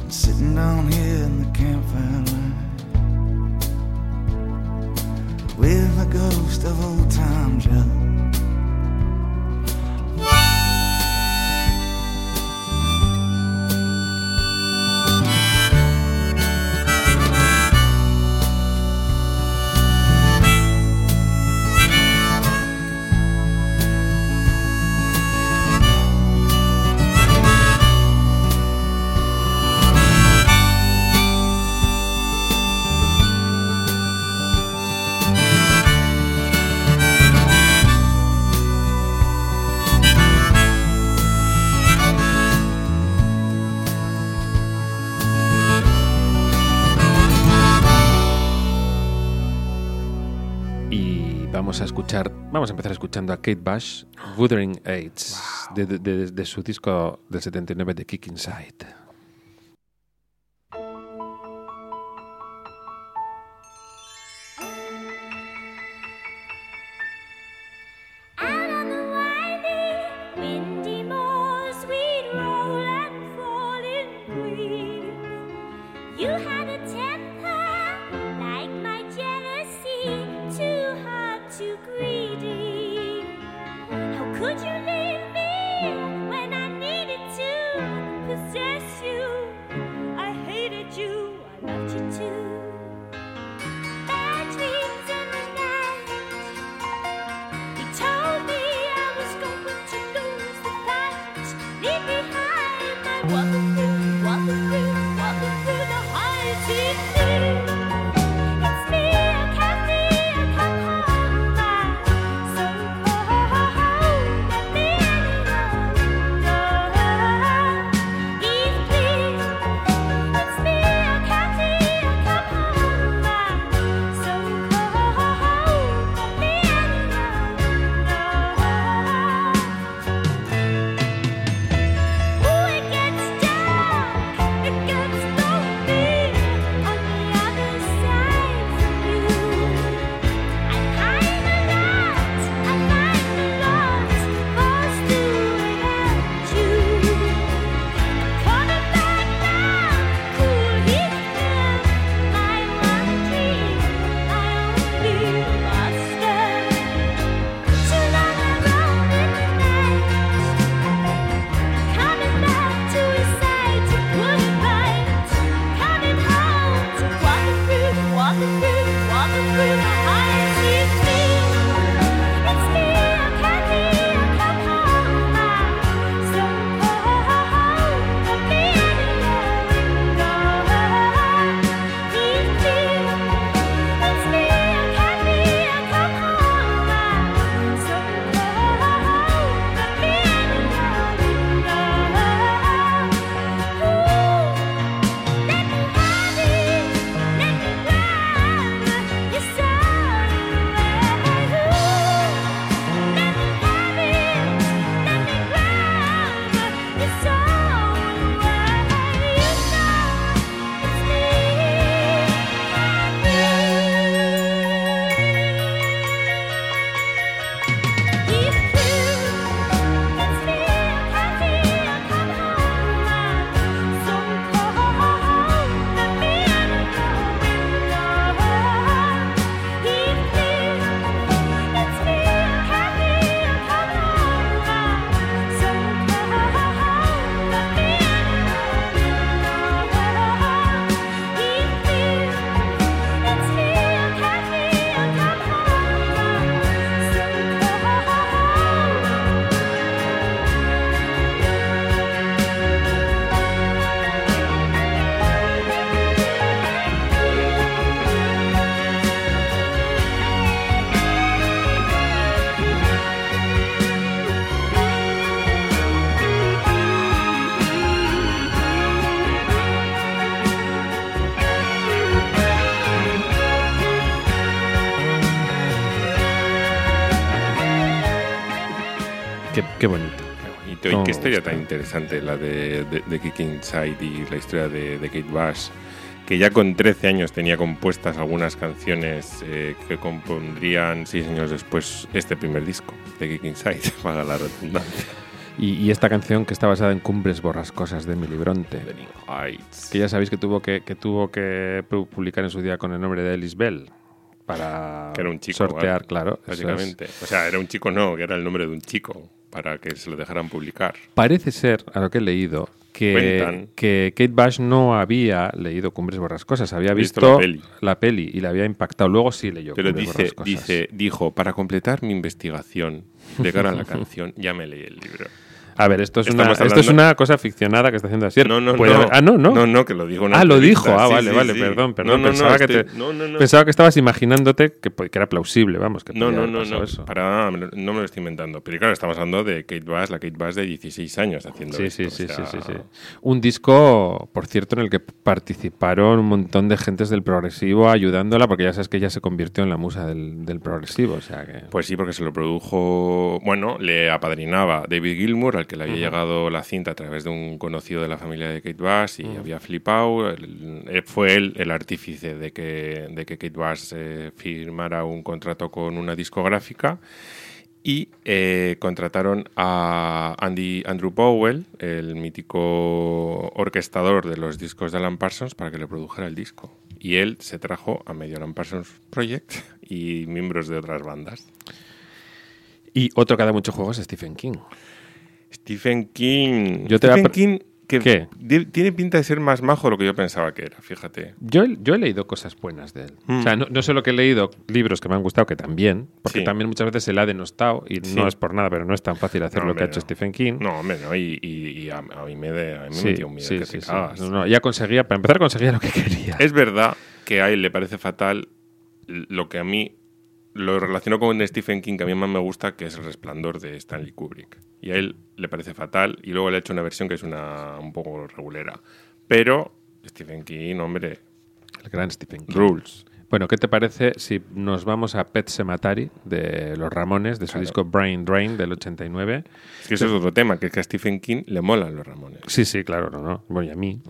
[SPEAKER 11] I'm sitting down here in the campfire light with the ghost of old time Joe.
[SPEAKER 2] Vamos a empezar escuchando a Kate Bush, Wuthering Heights, de, de- su disco del 79 de Kick Inside.
[SPEAKER 12] Behind. My walking
[SPEAKER 3] interesante la de, de, de Kick Inside y la historia de, de Kate Bush, que ya con 13 años tenía compuestas algunas canciones eh, que compondrían seis años después este primer disco de Kick Inside, para la redundancia.
[SPEAKER 2] Y, y esta canción que está basada en Cumbres Borrascosas de Emily Bronte. Que ya sabéis que tuvo que, que tuvo que pu- publicar en su día con el nombre de Ellis Bell. Para
[SPEAKER 3] Que era un chico.
[SPEAKER 2] sortear,
[SPEAKER 3] ¿vale?
[SPEAKER 2] claro. eso es.
[SPEAKER 3] Básicamente. O sea, era un chico, no, que era el nombre de un chico, para que se lo dejaran publicar.
[SPEAKER 2] Parece ser, a lo que he leído, que, que Kate Bush no había leído Cumbres Borrascosas, había
[SPEAKER 3] Visto
[SPEAKER 2] visto,
[SPEAKER 3] la peli.
[SPEAKER 2] la peli y le había impactado. Luego sí leyó
[SPEAKER 3] Pero
[SPEAKER 2] Cumbres
[SPEAKER 3] dice,
[SPEAKER 2] Borrascosas.
[SPEAKER 3] dice, dijo, para completar mi investigación de cara a la canción, ya me leí el libro.
[SPEAKER 2] A ver, esto es, una,
[SPEAKER 3] Estamos
[SPEAKER 2] esto es
[SPEAKER 3] hablando-
[SPEAKER 2] una cosa ficcionada que está haciendo Asier.
[SPEAKER 3] No, no, no.
[SPEAKER 2] haber- Ah, no, no.
[SPEAKER 3] No, no, que lo dijo en una
[SPEAKER 2] Ah, lo dijo. Ah,
[SPEAKER 3] Sí,
[SPEAKER 2] vale,
[SPEAKER 3] sí,
[SPEAKER 2] vale,
[SPEAKER 3] sí.
[SPEAKER 2] perdón, perdón.
[SPEAKER 3] no,
[SPEAKER 2] pensaba, que
[SPEAKER 3] estoy-
[SPEAKER 2] te-
[SPEAKER 3] no, no, no.
[SPEAKER 2] pensaba que estabas imaginándote que, era plausible, vamos. Que
[SPEAKER 3] No, no, no, no,
[SPEAKER 2] eso.
[SPEAKER 3] para no me lo estoy inventando. Pero claro, estamos hablando de Kate Bass, la Kate Bass de 16 años haciendo
[SPEAKER 2] Sí,
[SPEAKER 3] esto.
[SPEAKER 2] sí, sí,
[SPEAKER 3] o
[SPEAKER 2] sí,
[SPEAKER 3] sea,
[SPEAKER 2] sí, sí. Un disco, por cierto, en el que participaron un montón de gentes del progresivo ayudándola, porque ya sabes que ella se convirtió en la musa del, del progresivo, o sea que...
[SPEAKER 3] Pues sí, porque se lo produjo, bueno, le apadrinaba David Gilmour, al que le había llegado la cinta a través de un conocido de la familia de Kate Bass y había flipado. El- eh, fue él el artífice de que, de que Kate Bass eh, firmara un contrato con una discográfica y eh, contrataron a Andy, Andrew Powell, el mítico orquestador de los discos de Alan Parsons, para que le produjera el disco. Y él se trajo a medio Alan Parsons Project y miembros de otras bandas.
[SPEAKER 2] Y otro que da mucho juego es Stephen King.
[SPEAKER 3] Stephen King.
[SPEAKER 2] Yo te voy a
[SPEAKER 3] Stephen King que
[SPEAKER 2] ¿Qué?
[SPEAKER 3] tiene pinta de ser más majo de lo que yo pensaba que era, fíjate.
[SPEAKER 2] Yo, he- yo he leído cosas buenas de él.
[SPEAKER 3] Mm.
[SPEAKER 2] O sea, no, no solo que he leído libros que me han gustado, que también, porque
[SPEAKER 3] Sí.
[SPEAKER 2] también muchas veces se le ha denostado, y
[SPEAKER 3] Sí.
[SPEAKER 2] no es por nada, pero no es tan fácil hacer
[SPEAKER 3] No,
[SPEAKER 2] lo que ha hecho
[SPEAKER 3] no.
[SPEAKER 2] Stephen King.
[SPEAKER 3] No, hombre, no, y, y- y a, a mí me, de, a mí me
[SPEAKER 2] Sí,
[SPEAKER 3] metió un miedo
[SPEAKER 2] sí,
[SPEAKER 3] que
[SPEAKER 2] sí,
[SPEAKER 3] te
[SPEAKER 2] sí.
[SPEAKER 3] cagas.
[SPEAKER 2] No, ya conseguía, para empezar, conseguía lo que quería.
[SPEAKER 3] Es verdad que a él le parece fatal lo que a mí lo relaciono con Stephen King, que a mí más me gusta, que es El Resplandor de Stanley Kubrick. Y a él le parece fatal, y luego le ha hecho una versión que es una un poco regulera. Pero Stephen King, hombre,
[SPEAKER 2] El gran Stephen King.
[SPEAKER 3] rules.
[SPEAKER 2] Bueno, ¿qué te parece si nos vamos a Pet Sematary de Los Ramones, de su
[SPEAKER 3] Claro.
[SPEAKER 2] disco Brain Drain del 89?
[SPEAKER 3] Es que eso es otro tema, que es que a Stephen King le molan los Ramones.
[SPEAKER 2] Sí, sí, claro, no, no. Bueno, y a mí.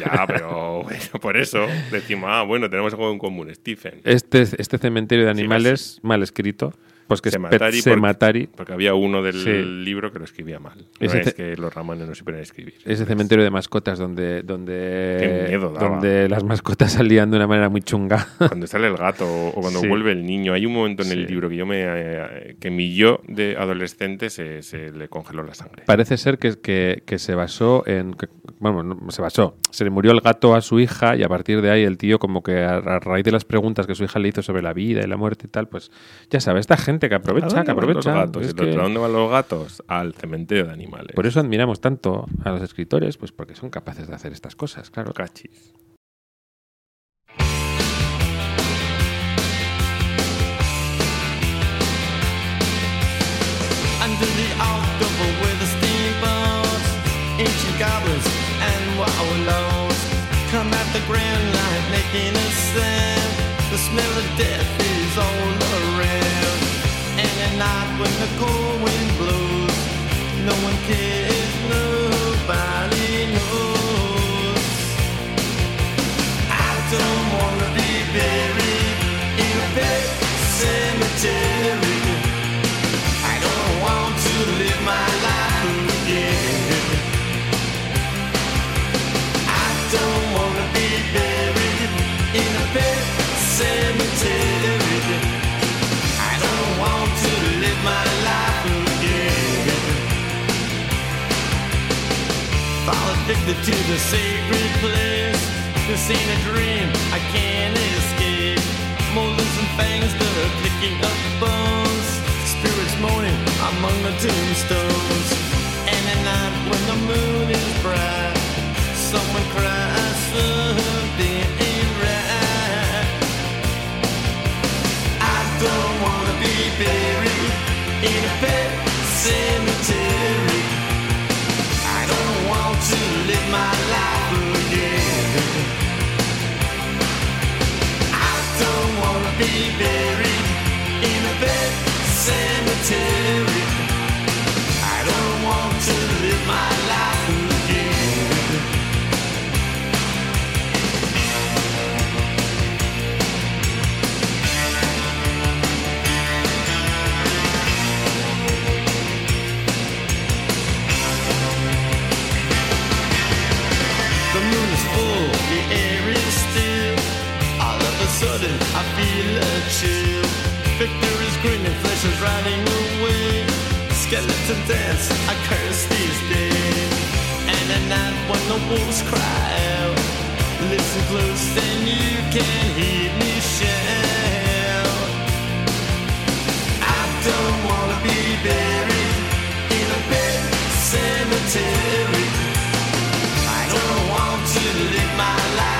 [SPEAKER 3] Ya, pero bueno, por eso decimos, ah, bueno, tenemos algo en común, Stephen.
[SPEAKER 2] Este, este cementerio de animales mal escrito, pues que es
[SPEAKER 3] Sematary
[SPEAKER 2] Pet
[SPEAKER 3] porque- había uno del
[SPEAKER 2] Sí.
[SPEAKER 3] libro que lo escribía mal. No es que los Ramones no supieran escribir.
[SPEAKER 2] Ese cementerio de mascotas donde, donde,
[SPEAKER 3] miedo
[SPEAKER 2] donde las mascotas salían de una manera muy chunga.
[SPEAKER 3] Cuando sale el gato o cuando
[SPEAKER 2] Sí.
[SPEAKER 3] vuelve el niño. Hay un momento en el libro que yo me eh, que mi yo de adolescente se, se le congeló la sangre.
[SPEAKER 2] Parece ser que, que, que se basó en. que- bueno, no, se basó. Se le murió el gato a su hija y a partir de ahí el tío, como que a, a raíz de las preguntas que su hija le hizo sobre la vida y la muerte y tal, pues ya sabes, esta gente que
[SPEAKER 3] ¿A
[SPEAKER 2] aprovecha, que
[SPEAKER 3] van
[SPEAKER 2] aprovecha.
[SPEAKER 3] los gatos?
[SPEAKER 2] es
[SPEAKER 3] ¿Y
[SPEAKER 2] que-
[SPEAKER 3] ¿A dónde van los gatos? Al cementerio de animales.
[SPEAKER 2] por eso admiramos tanto a los escritores, pues porque son capaces de hacer estas cosas, claro.
[SPEAKER 3] Cachis.
[SPEAKER 13] Under the October with the steamboats, ancient goblins and wallows come at the grand light making a sound. The cold wind blows, no one cares, nobody addicted to the sacred place. This ain't a dream, I can't escape. Molars and fangs that are picking up bones. Spirits moaning among the tombstones. And at night when the moon I feel a chill. Victor is grinning, flesh is running away. Skeleton dance, I curse these days. And at night when the wolves cry out, listen close, then you can hear me shout. I don't wanna be buried in a bed cemetery. I don't want to live my life.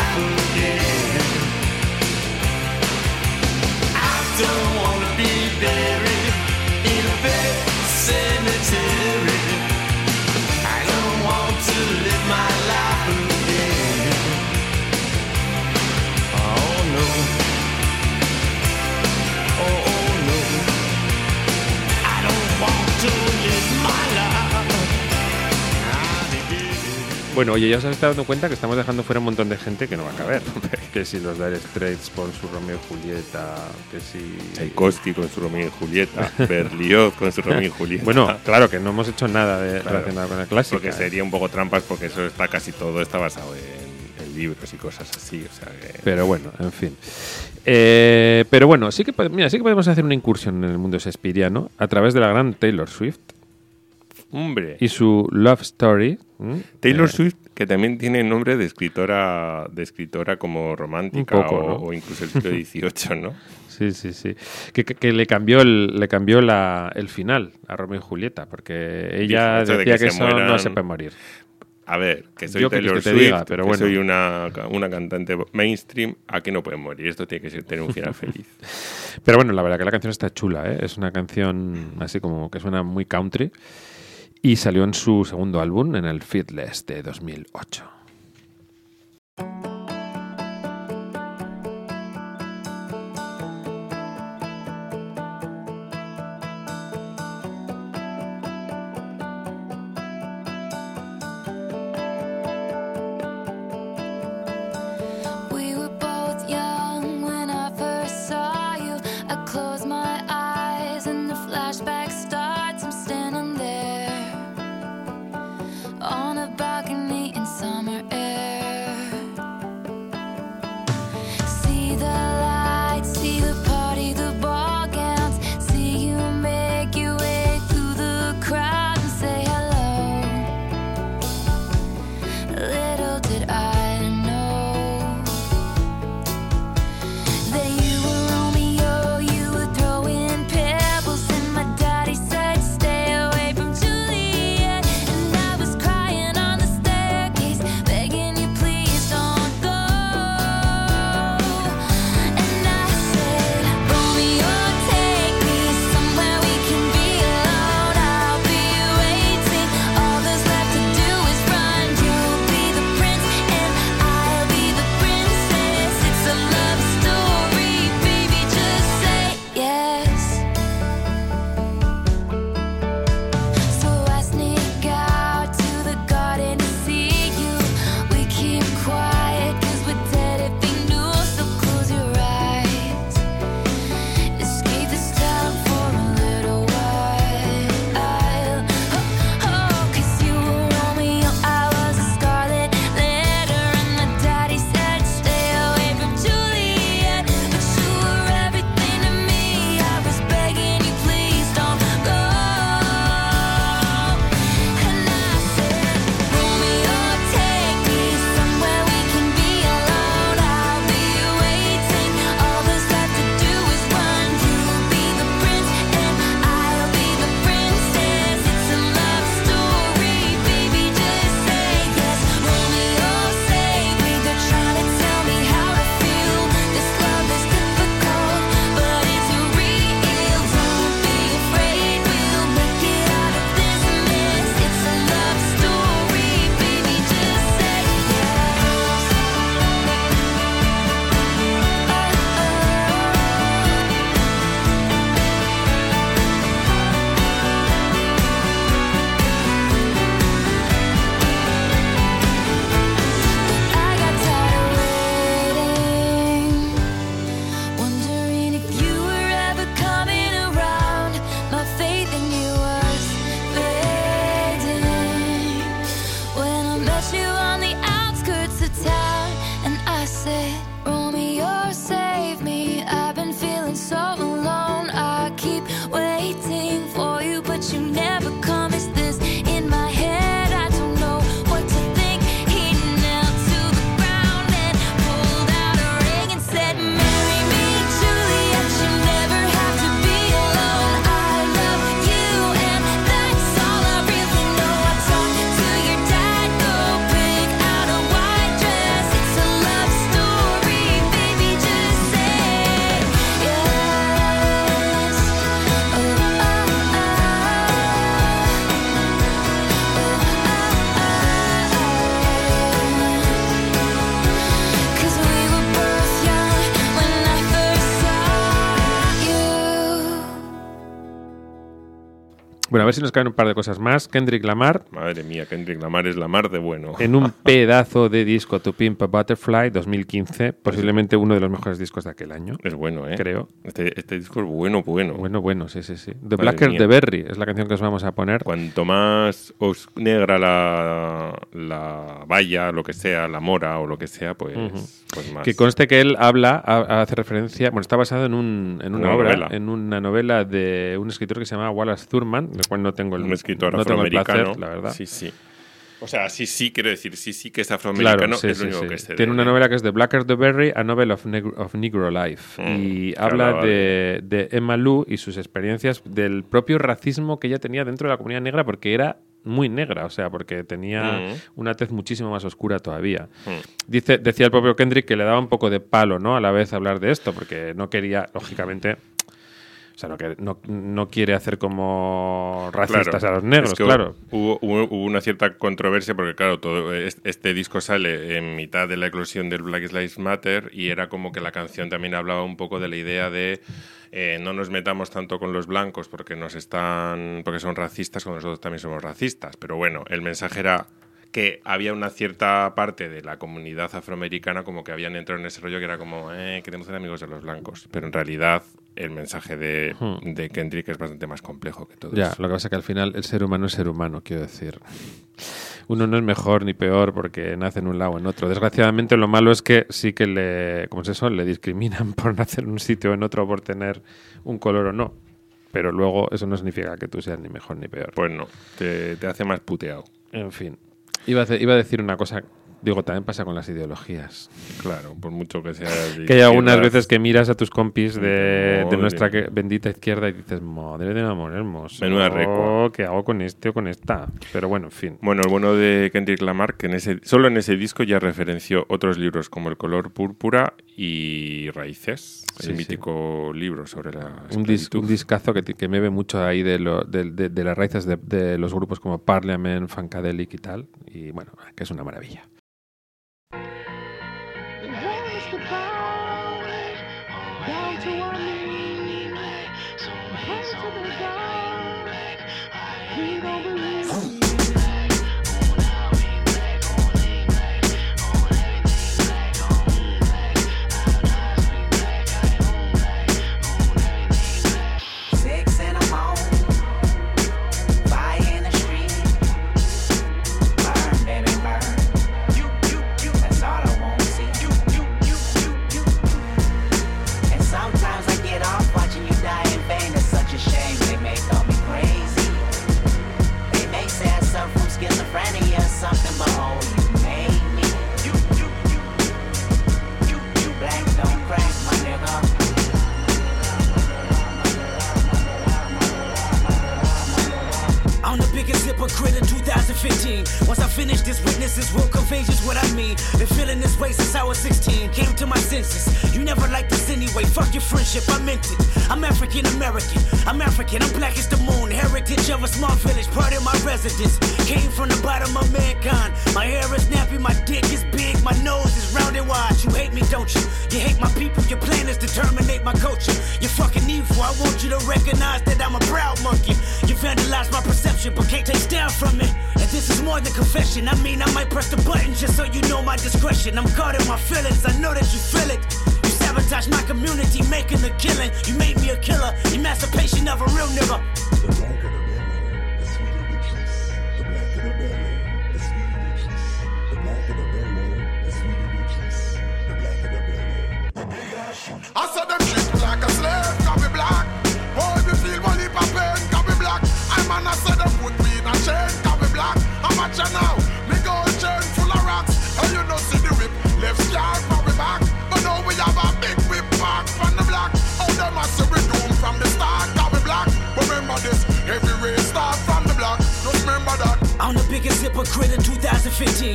[SPEAKER 2] Bueno, oye, ya os habéis dado cuenta que estamos dejando fuera un montón de gente que no va a caber. que si los Dire Straits por su Romeo y Julieta, que si...
[SPEAKER 3] Tchaikovsky con su Romeo y Julieta, Berlioz con su Romeo y Julieta.
[SPEAKER 2] Bueno, claro que no hemos hecho nada de,
[SPEAKER 3] Claro.
[SPEAKER 2] relacionado con la clásica.
[SPEAKER 3] Porque sería un poco trampas porque eso está casi todo está basado en, en libros y cosas así. O sea que-
[SPEAKER 2] Pero bueno, en fin. Eh, pero bueno, sí que, mira, sí que podemos hacer una incursión en el mundo shakespeariano a través de la gran Taylor Swift
[SPEAKER 3] Hombre.
[SPEAKER 2] y su Love Story.
[SPEAKER 3] Taylor
[SPEAKER 2] Eh,
[SPEAKER 3] Swift, que también tiene nombre de escritora, de escritora como romántica
[SPEAKER 2] poco,
[SPEAKER 3] o,
[SPEAKER 2] ¿no?
[SPEAKER 3] o incluso el siglo XVIII, ¿no?
[SPEAKER 2] Sí, sí, sí. Que, que- que le cambió, el, le cambió la, el final a Romeo y Julieta, porque ella
[SPEAKER 3] de
[SPEAKER 2] decía
[SPEAKER 3] que
[SPEAKER 2] eso no se puede morir.
[SPEAKER 3] A ver, que soy
[SPEAKER 2] Yo
[SPEAKER 3] Taylor
[SPEAKER 2] que te
[SPEAKER 3] Swift,
[SPEAKER 2] diga, pero
[SPEAKER 3] que
[SPEAKER 2] bueno.
[SPEAKER 3] soy una, una cantante mainstream, aquí no pueden morir. Esto tiene que ser, tener un final feliz.
[SPEAKER 2] Pero bueno, la verdad que la canción está chula, ¿eh? Es una canción así como que suena muy country. Y salió en su segundo álbum, en el Fearless de 2008. Ver si nos caen un par de cosas más. Kendrick Lamar,
[SPEAKER 3] Madre mía, Kendrick Lamar es la mar de bueno.
[SPEAKER 2] en un pedazo de disco To Pimp a Butterfly 2015, posiblemente uno de los mejores discos de aquel año.
[SPEAKER 3] Es bueno, ¿eh?
[SPEAKER 2] Creo.
[SPEAKER 3] Este, este disco es bueno, bueno.
[SPEAKER 2] Bueno, bueno, sí, sí, sí. The Blacker the Berry es la canción que os vamos a poner.
[SPEAKER 3] Cuanto más os negra la, la valla, lo que sea, la mora o lo que sea, pues,
[SPEAKER 2] Ujú.
[SPEAKER 3] pues más.
[SPEAKER 2] Que conste que él habla, ha- hace referencia, bueno, está basado en, un, en una,
[SPEAKER 3] Una
[SPEAKER 2] obra,
[SPEAKER 3] novela.
[SPEAKER 2] en una novela de un escritor que se llama Wallace Thurman, del cual no tengo el,
[SPEAKER 3] un escritor
[SPEAKER 2] no tengo el
[SPEAKER 3] afroamericano.
[SPEAKER 2] placer, la verdad.
[SPEAKER 3] Sí, sí. O sea, sí, sí, quiero decir, sí, sí que es afroamericano,
[SPEAKER 2] Claro, sí,
[SPEAKER 3] es lo único
[SPEAKER 2] sí.
[SPEAKER 3] que sé.
[SPEAKER 2] Tiene una novela que es The Blacker the Berry, a novel of, Neg- of Negro Life.
[SPEAKER 3] Mm,
[SPEAKER 2] y habla de, de Emma Lou y sus experiencias del propio racismo que ella tenía dentro de la comunidad negra porque era muy negra, o sea, porque tenía
[SPEAKER 3] Mm.
[SPEAKER 2] una tez muchísimo más oscura todavía.
[SPEAKER 3] Mm.
[SPEAKER 2] Dice, decía el propio Kendrick que le daba un poco de palo, ¿no? A la vez hablar de esto, porque no quería, lógicamente, o sea, no, no, no quiere hacer como racistas
[SPEAKER 3] Claro,
[SPEAKER 2] a los negros,
[SPEAKER 3] es que
[SPEAKER 2] claro.
[SPEAKER 3] Hubo, hubo- hubo una cierta controversia porque, claro, todo es- este disco sale en mitad de la eclosión del Black Lives Matter y era como que la canción también hablaba un poco de la idea de eh, no nos metamos tanto con los blancos porque nos están porque son racistas cuando nosotros también somos racistas. Pero bueno, el mensaje era que había una cierta parte de la comunidad afroamericana como que habían entrado en ese rollo que era como, eh, queremos ser amigos de los blancos. Pero en realidad el mensaje de,
[SPEAKER 2] Hmm.
[SPEAKER 3] de Kendrick es bastante más complejo que todo
[SPEAKER 2] Ya,
[SPEAKER 3] eso.
[SPEAKER 2] lo que pasa es que al final el ser humano es ser humano, quiero decir. Uno no es mejor ni peor porque nace en un lado o en otro. Desgraciadamente lo malo es que sí que le, ¿cómo es eso? Le discriminan por nacer en un sitio o en otro por tener un color o no. Pero luego eso no significa que tú seas ni mejor ni peor.
[SPEAKER 3] Pues no, te, te hace más puteado.
[SPEAKER 2] En fin. Iba a, iba a decir una cosa, digo, también pasa con las ideologías.
[SPEAKER 3] Claro, por mucho que sea.
[SPEAKER 2] Que hay algunas veces que miras a tus compis de, de nuestra que- bendita izquierda y dices, madre de amor hermoso.
[SPEAKER 3] Menuda recua.
[SPEAKER 2] ¿Qué hago con este o con esta? Pero bueno, en fin.
[SPEAKER 3] Bueno, el bueno de Kendrick Lamar, que en ese, solo en ese disco ya referenció otros libros como El color púrpura y Raíces,
[SPEAKER 2] Sí,
[SPEAKER 3] el
[SPEAKER 2] sí.
[SPEAKER 3] mítico libro sobre la
[SPEAKER 2] un, dis- un discazo que, que me ve mucho ahí de, lo- de- de- de las raíces de los grupos como Parliament, Funkadelic y tal. Y bueno, que es una maravilla.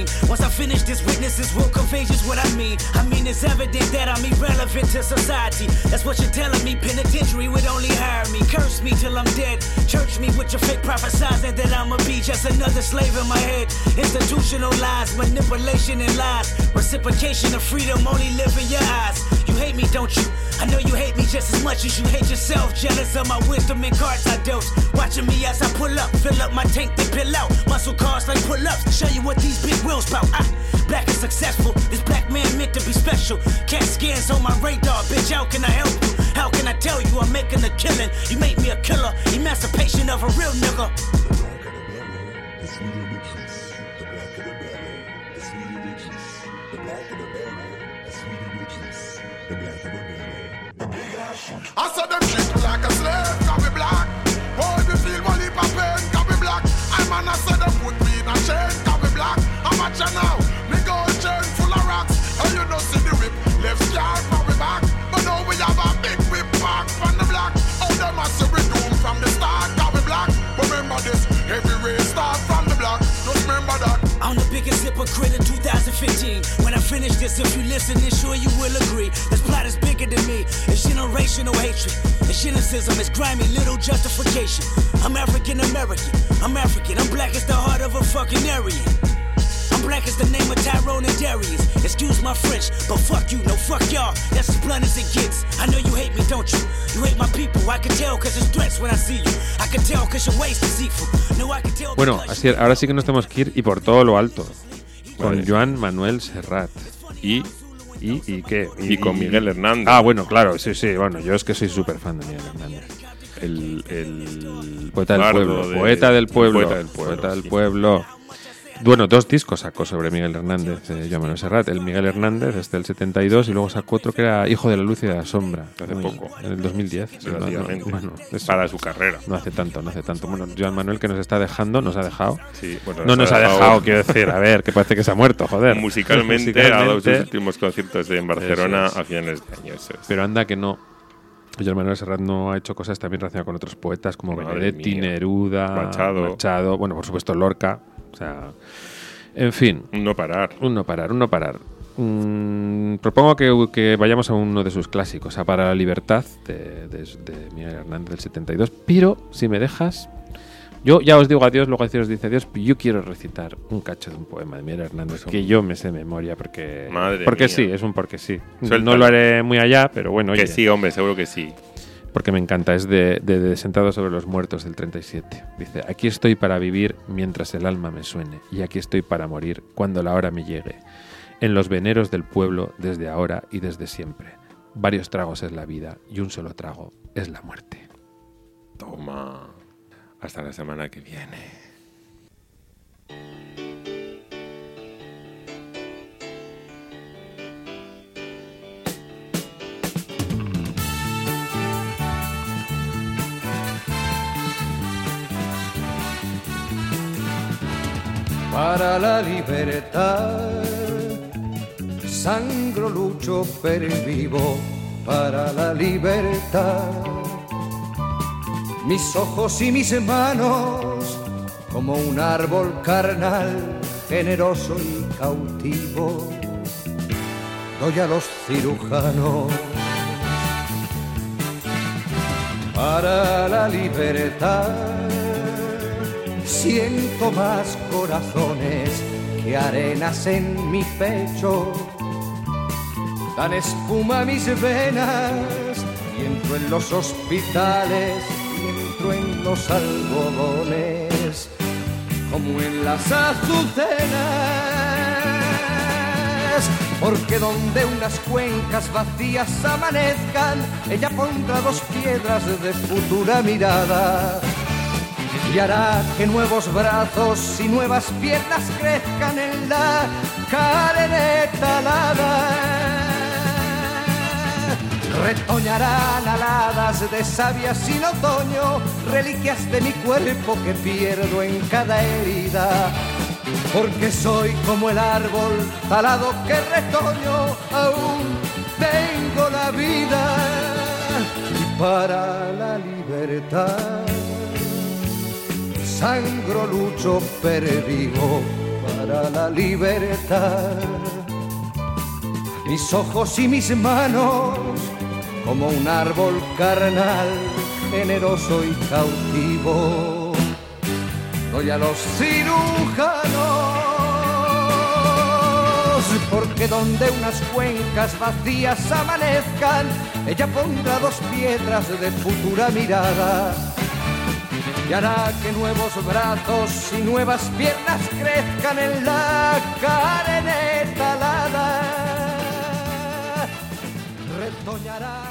[SPEAKER 14] 2015. Once I finish this, witnesses will contagious what I mean. I mean, it's evident that I'm irrelevant to society. That's what you're telling me. Penitentiary would only hire me. Curse me till I'm dead. Church me with your fake prophesizing that I'ma be just another slave in my head. Institutional lies, manipulation and lies. Reciprocation of freedom only live in your eyes. You hate me, don't you? I know you hate me just as much as you hate yourself. Jealous of my wisdom and cards I dealt. Watching me as I pull up, fill up my tank, then pill out. Muscle cars like pull ups. Show you what these big wheels bout. Ah, black and successful. This black man meant to be special. Cat scans on my radar, bitch. How can I help you? How can I tell you I'm making a killing? You made me a killer. Emancipation of a real nigga.
[SPEAKER 13] I saw them me like a I'm the
[SPEAKER 14] biggest hypocrite in 2015. When I finish this, if you listen, then sure you will agree. This plot is bigger than me. It's generational hatred. It's cynicism. It's grimy, little justification. I'm African American. I'm African. I'm black as the heart of a fucking Aryan. Black as the name of Tyrone and Darius. Excuse my French, but fuck you, no fuck y'all. That's as blunt as it gets. I know you hate me, don't you? You hate my people. I can tell cause it's threats when I see you. I can tell cause your ways deceitful. No, I can tell.
[SPEAKER 2] Bueno, así, ahora sí que nos tenemos que ir y por todo lo alto. Con
[SPEAKER 3] Vale.
[SPEAKER 2] Joan Manuel Serrat.
[SPEAKER 3] Y,
[SPEAKER 2] ¿Y, y qué?
[SPEAKER 3] y con Miguel Hernández.
[SPEAKER 2] Ah, bueno, claro, sí, sí. Bueno, yo es que soy súper fan de Miguel Hernández.
[SPEAKER 3] El, el
[SPEAKER 2] Poeta del pueblo.
[SPEAKER 3] de-
[SPEAKER 2] poeta del pueblo.
[SPEAKER 3] Poeta del pueblo.
[SPEAKER 2] Poeta del
[SPEAKER 3] sí.
[SPEAKER 2] Bueno, dos discos sacó sobre Miguel Hernández, eh, Joan Manuel Serrat. El Miguel Hernández, este del 72, y luego sacó otro que era Hijo de la Luz y de la Sombra.
[SPEAKER 3] Hace
[SPEAKER 2] Muy-
[SPEAKER 3] poco.
[SPEAKER 2] En el 2010. sí, no- no- bueno, es-
[SPEAKER 3] Para su carrera.
[SPEAKER 2] No hace tanto, no hace tanto. Bueno, Joan Manuel que nos está dejando, nos ha dejado.
[SPEAKER 3] Sí, bueno,
[SPEAKER 2] no nos ha
[SPEAKER 3] dejado-
[SPEAKER 2] dejado, quiero decir, a ver, que parece que se ha muerto, joder.
[SPEAKER 3] Musicalmente, ha dado sus
[SPEAKER 2] Musicalmente,
[SPEAKER 3] últimos conciertos en Barcelona
[SPEAKER 2] es.
[SPEAKER 3] a finales de año. es.
[SPEAKER 2] Pero anda que no. Joan Manuel Serrat no ha hecho cosas también relacionadas con otros poetas como
[SPEAKER 3] Madre
[SPEAKER 2] Benedetti,
[SPEAKER 3] mía.
[SPEAKER 2] Neruda,
[SPEAKER 3] Machado.
[SPEAKER 2] Machado, bueno, por supuesto Lorca. O sea, en fin,
[SPEAKER 3] Un no parar.
[SPEAKER 2] un no parar, un no parar. Mm, propongo que, que vayamos a uno de sus clásicos, a Para la Libertad, de, de, de Miguel Hernández del 72. Pero, si me dejas, yo ya os digo adiós, luego os dice adiós, pero yo quiero recitar un cacho de un poema de Miguel Hernández que yo me sé de memoria, porque,
[SPEAKER 3] Madre
[SPEAKER 2] porque
[SPEAKER 3] mía.
[SPEAKER 2] sí, es un porque sí.
[SPEAKER 3] Suéltalo.
[SPEAKER 2] No lo haré muy allá, pero bueno,
[SPEAKER 3] Que
[SPEAKER 2] oye,
[SPEAKER 3] sí, hombre, seguro que sí.
[SPEAKER 2] Porque me encanta, es de, de, Sentado sobre los Muertos del 37. Dice, aquí estoy para vivir mientras el alma me suene, y aquí estoy para morir cuando la hora me llegue. En los veneros del pueblo desde ahora y desde siempre. Varios tragos es la vida y un solo trago es la muerte.
[SPEAKER 3] Toma. Hasta la semana que viene.
[SPEAKER 15] Para la libertad. Sangro, lucho, pervivo para la libertad. Mis ojos y mis manos, como un árbol carnal, generoso y cautivo, doy a los cirujanos para la libertad. Siento más corazones que arenas en mi pecho. Dan espuma mis venas y entro en los hospitales y entro en los algodones como en las azucenas. Porque donde unas cuencas vacías amanezcan, ella pondrá dos piedras de futura mirada y hará que nuevos brazos y nuevas piernas crezcan en la carne talada. Retoñarán aladas de savia sin otoño, reliquias de mi cuerpo que pierdo en cada herida. Porque soy como el árbol talado que retoño, aún tengo la vida y para la libertad sangro, lucho, pervivo para la libertad. Mis ojos y mis manos, como un árbol carnal, generoso y cautivo, doy a los cirujanos porque donde unas cuencas vacías amanezcan, ella pondrá dos piedras de futura mirada y hará que nuevos brazos y nuevas piernas crezcan en la carne talada. Retoñará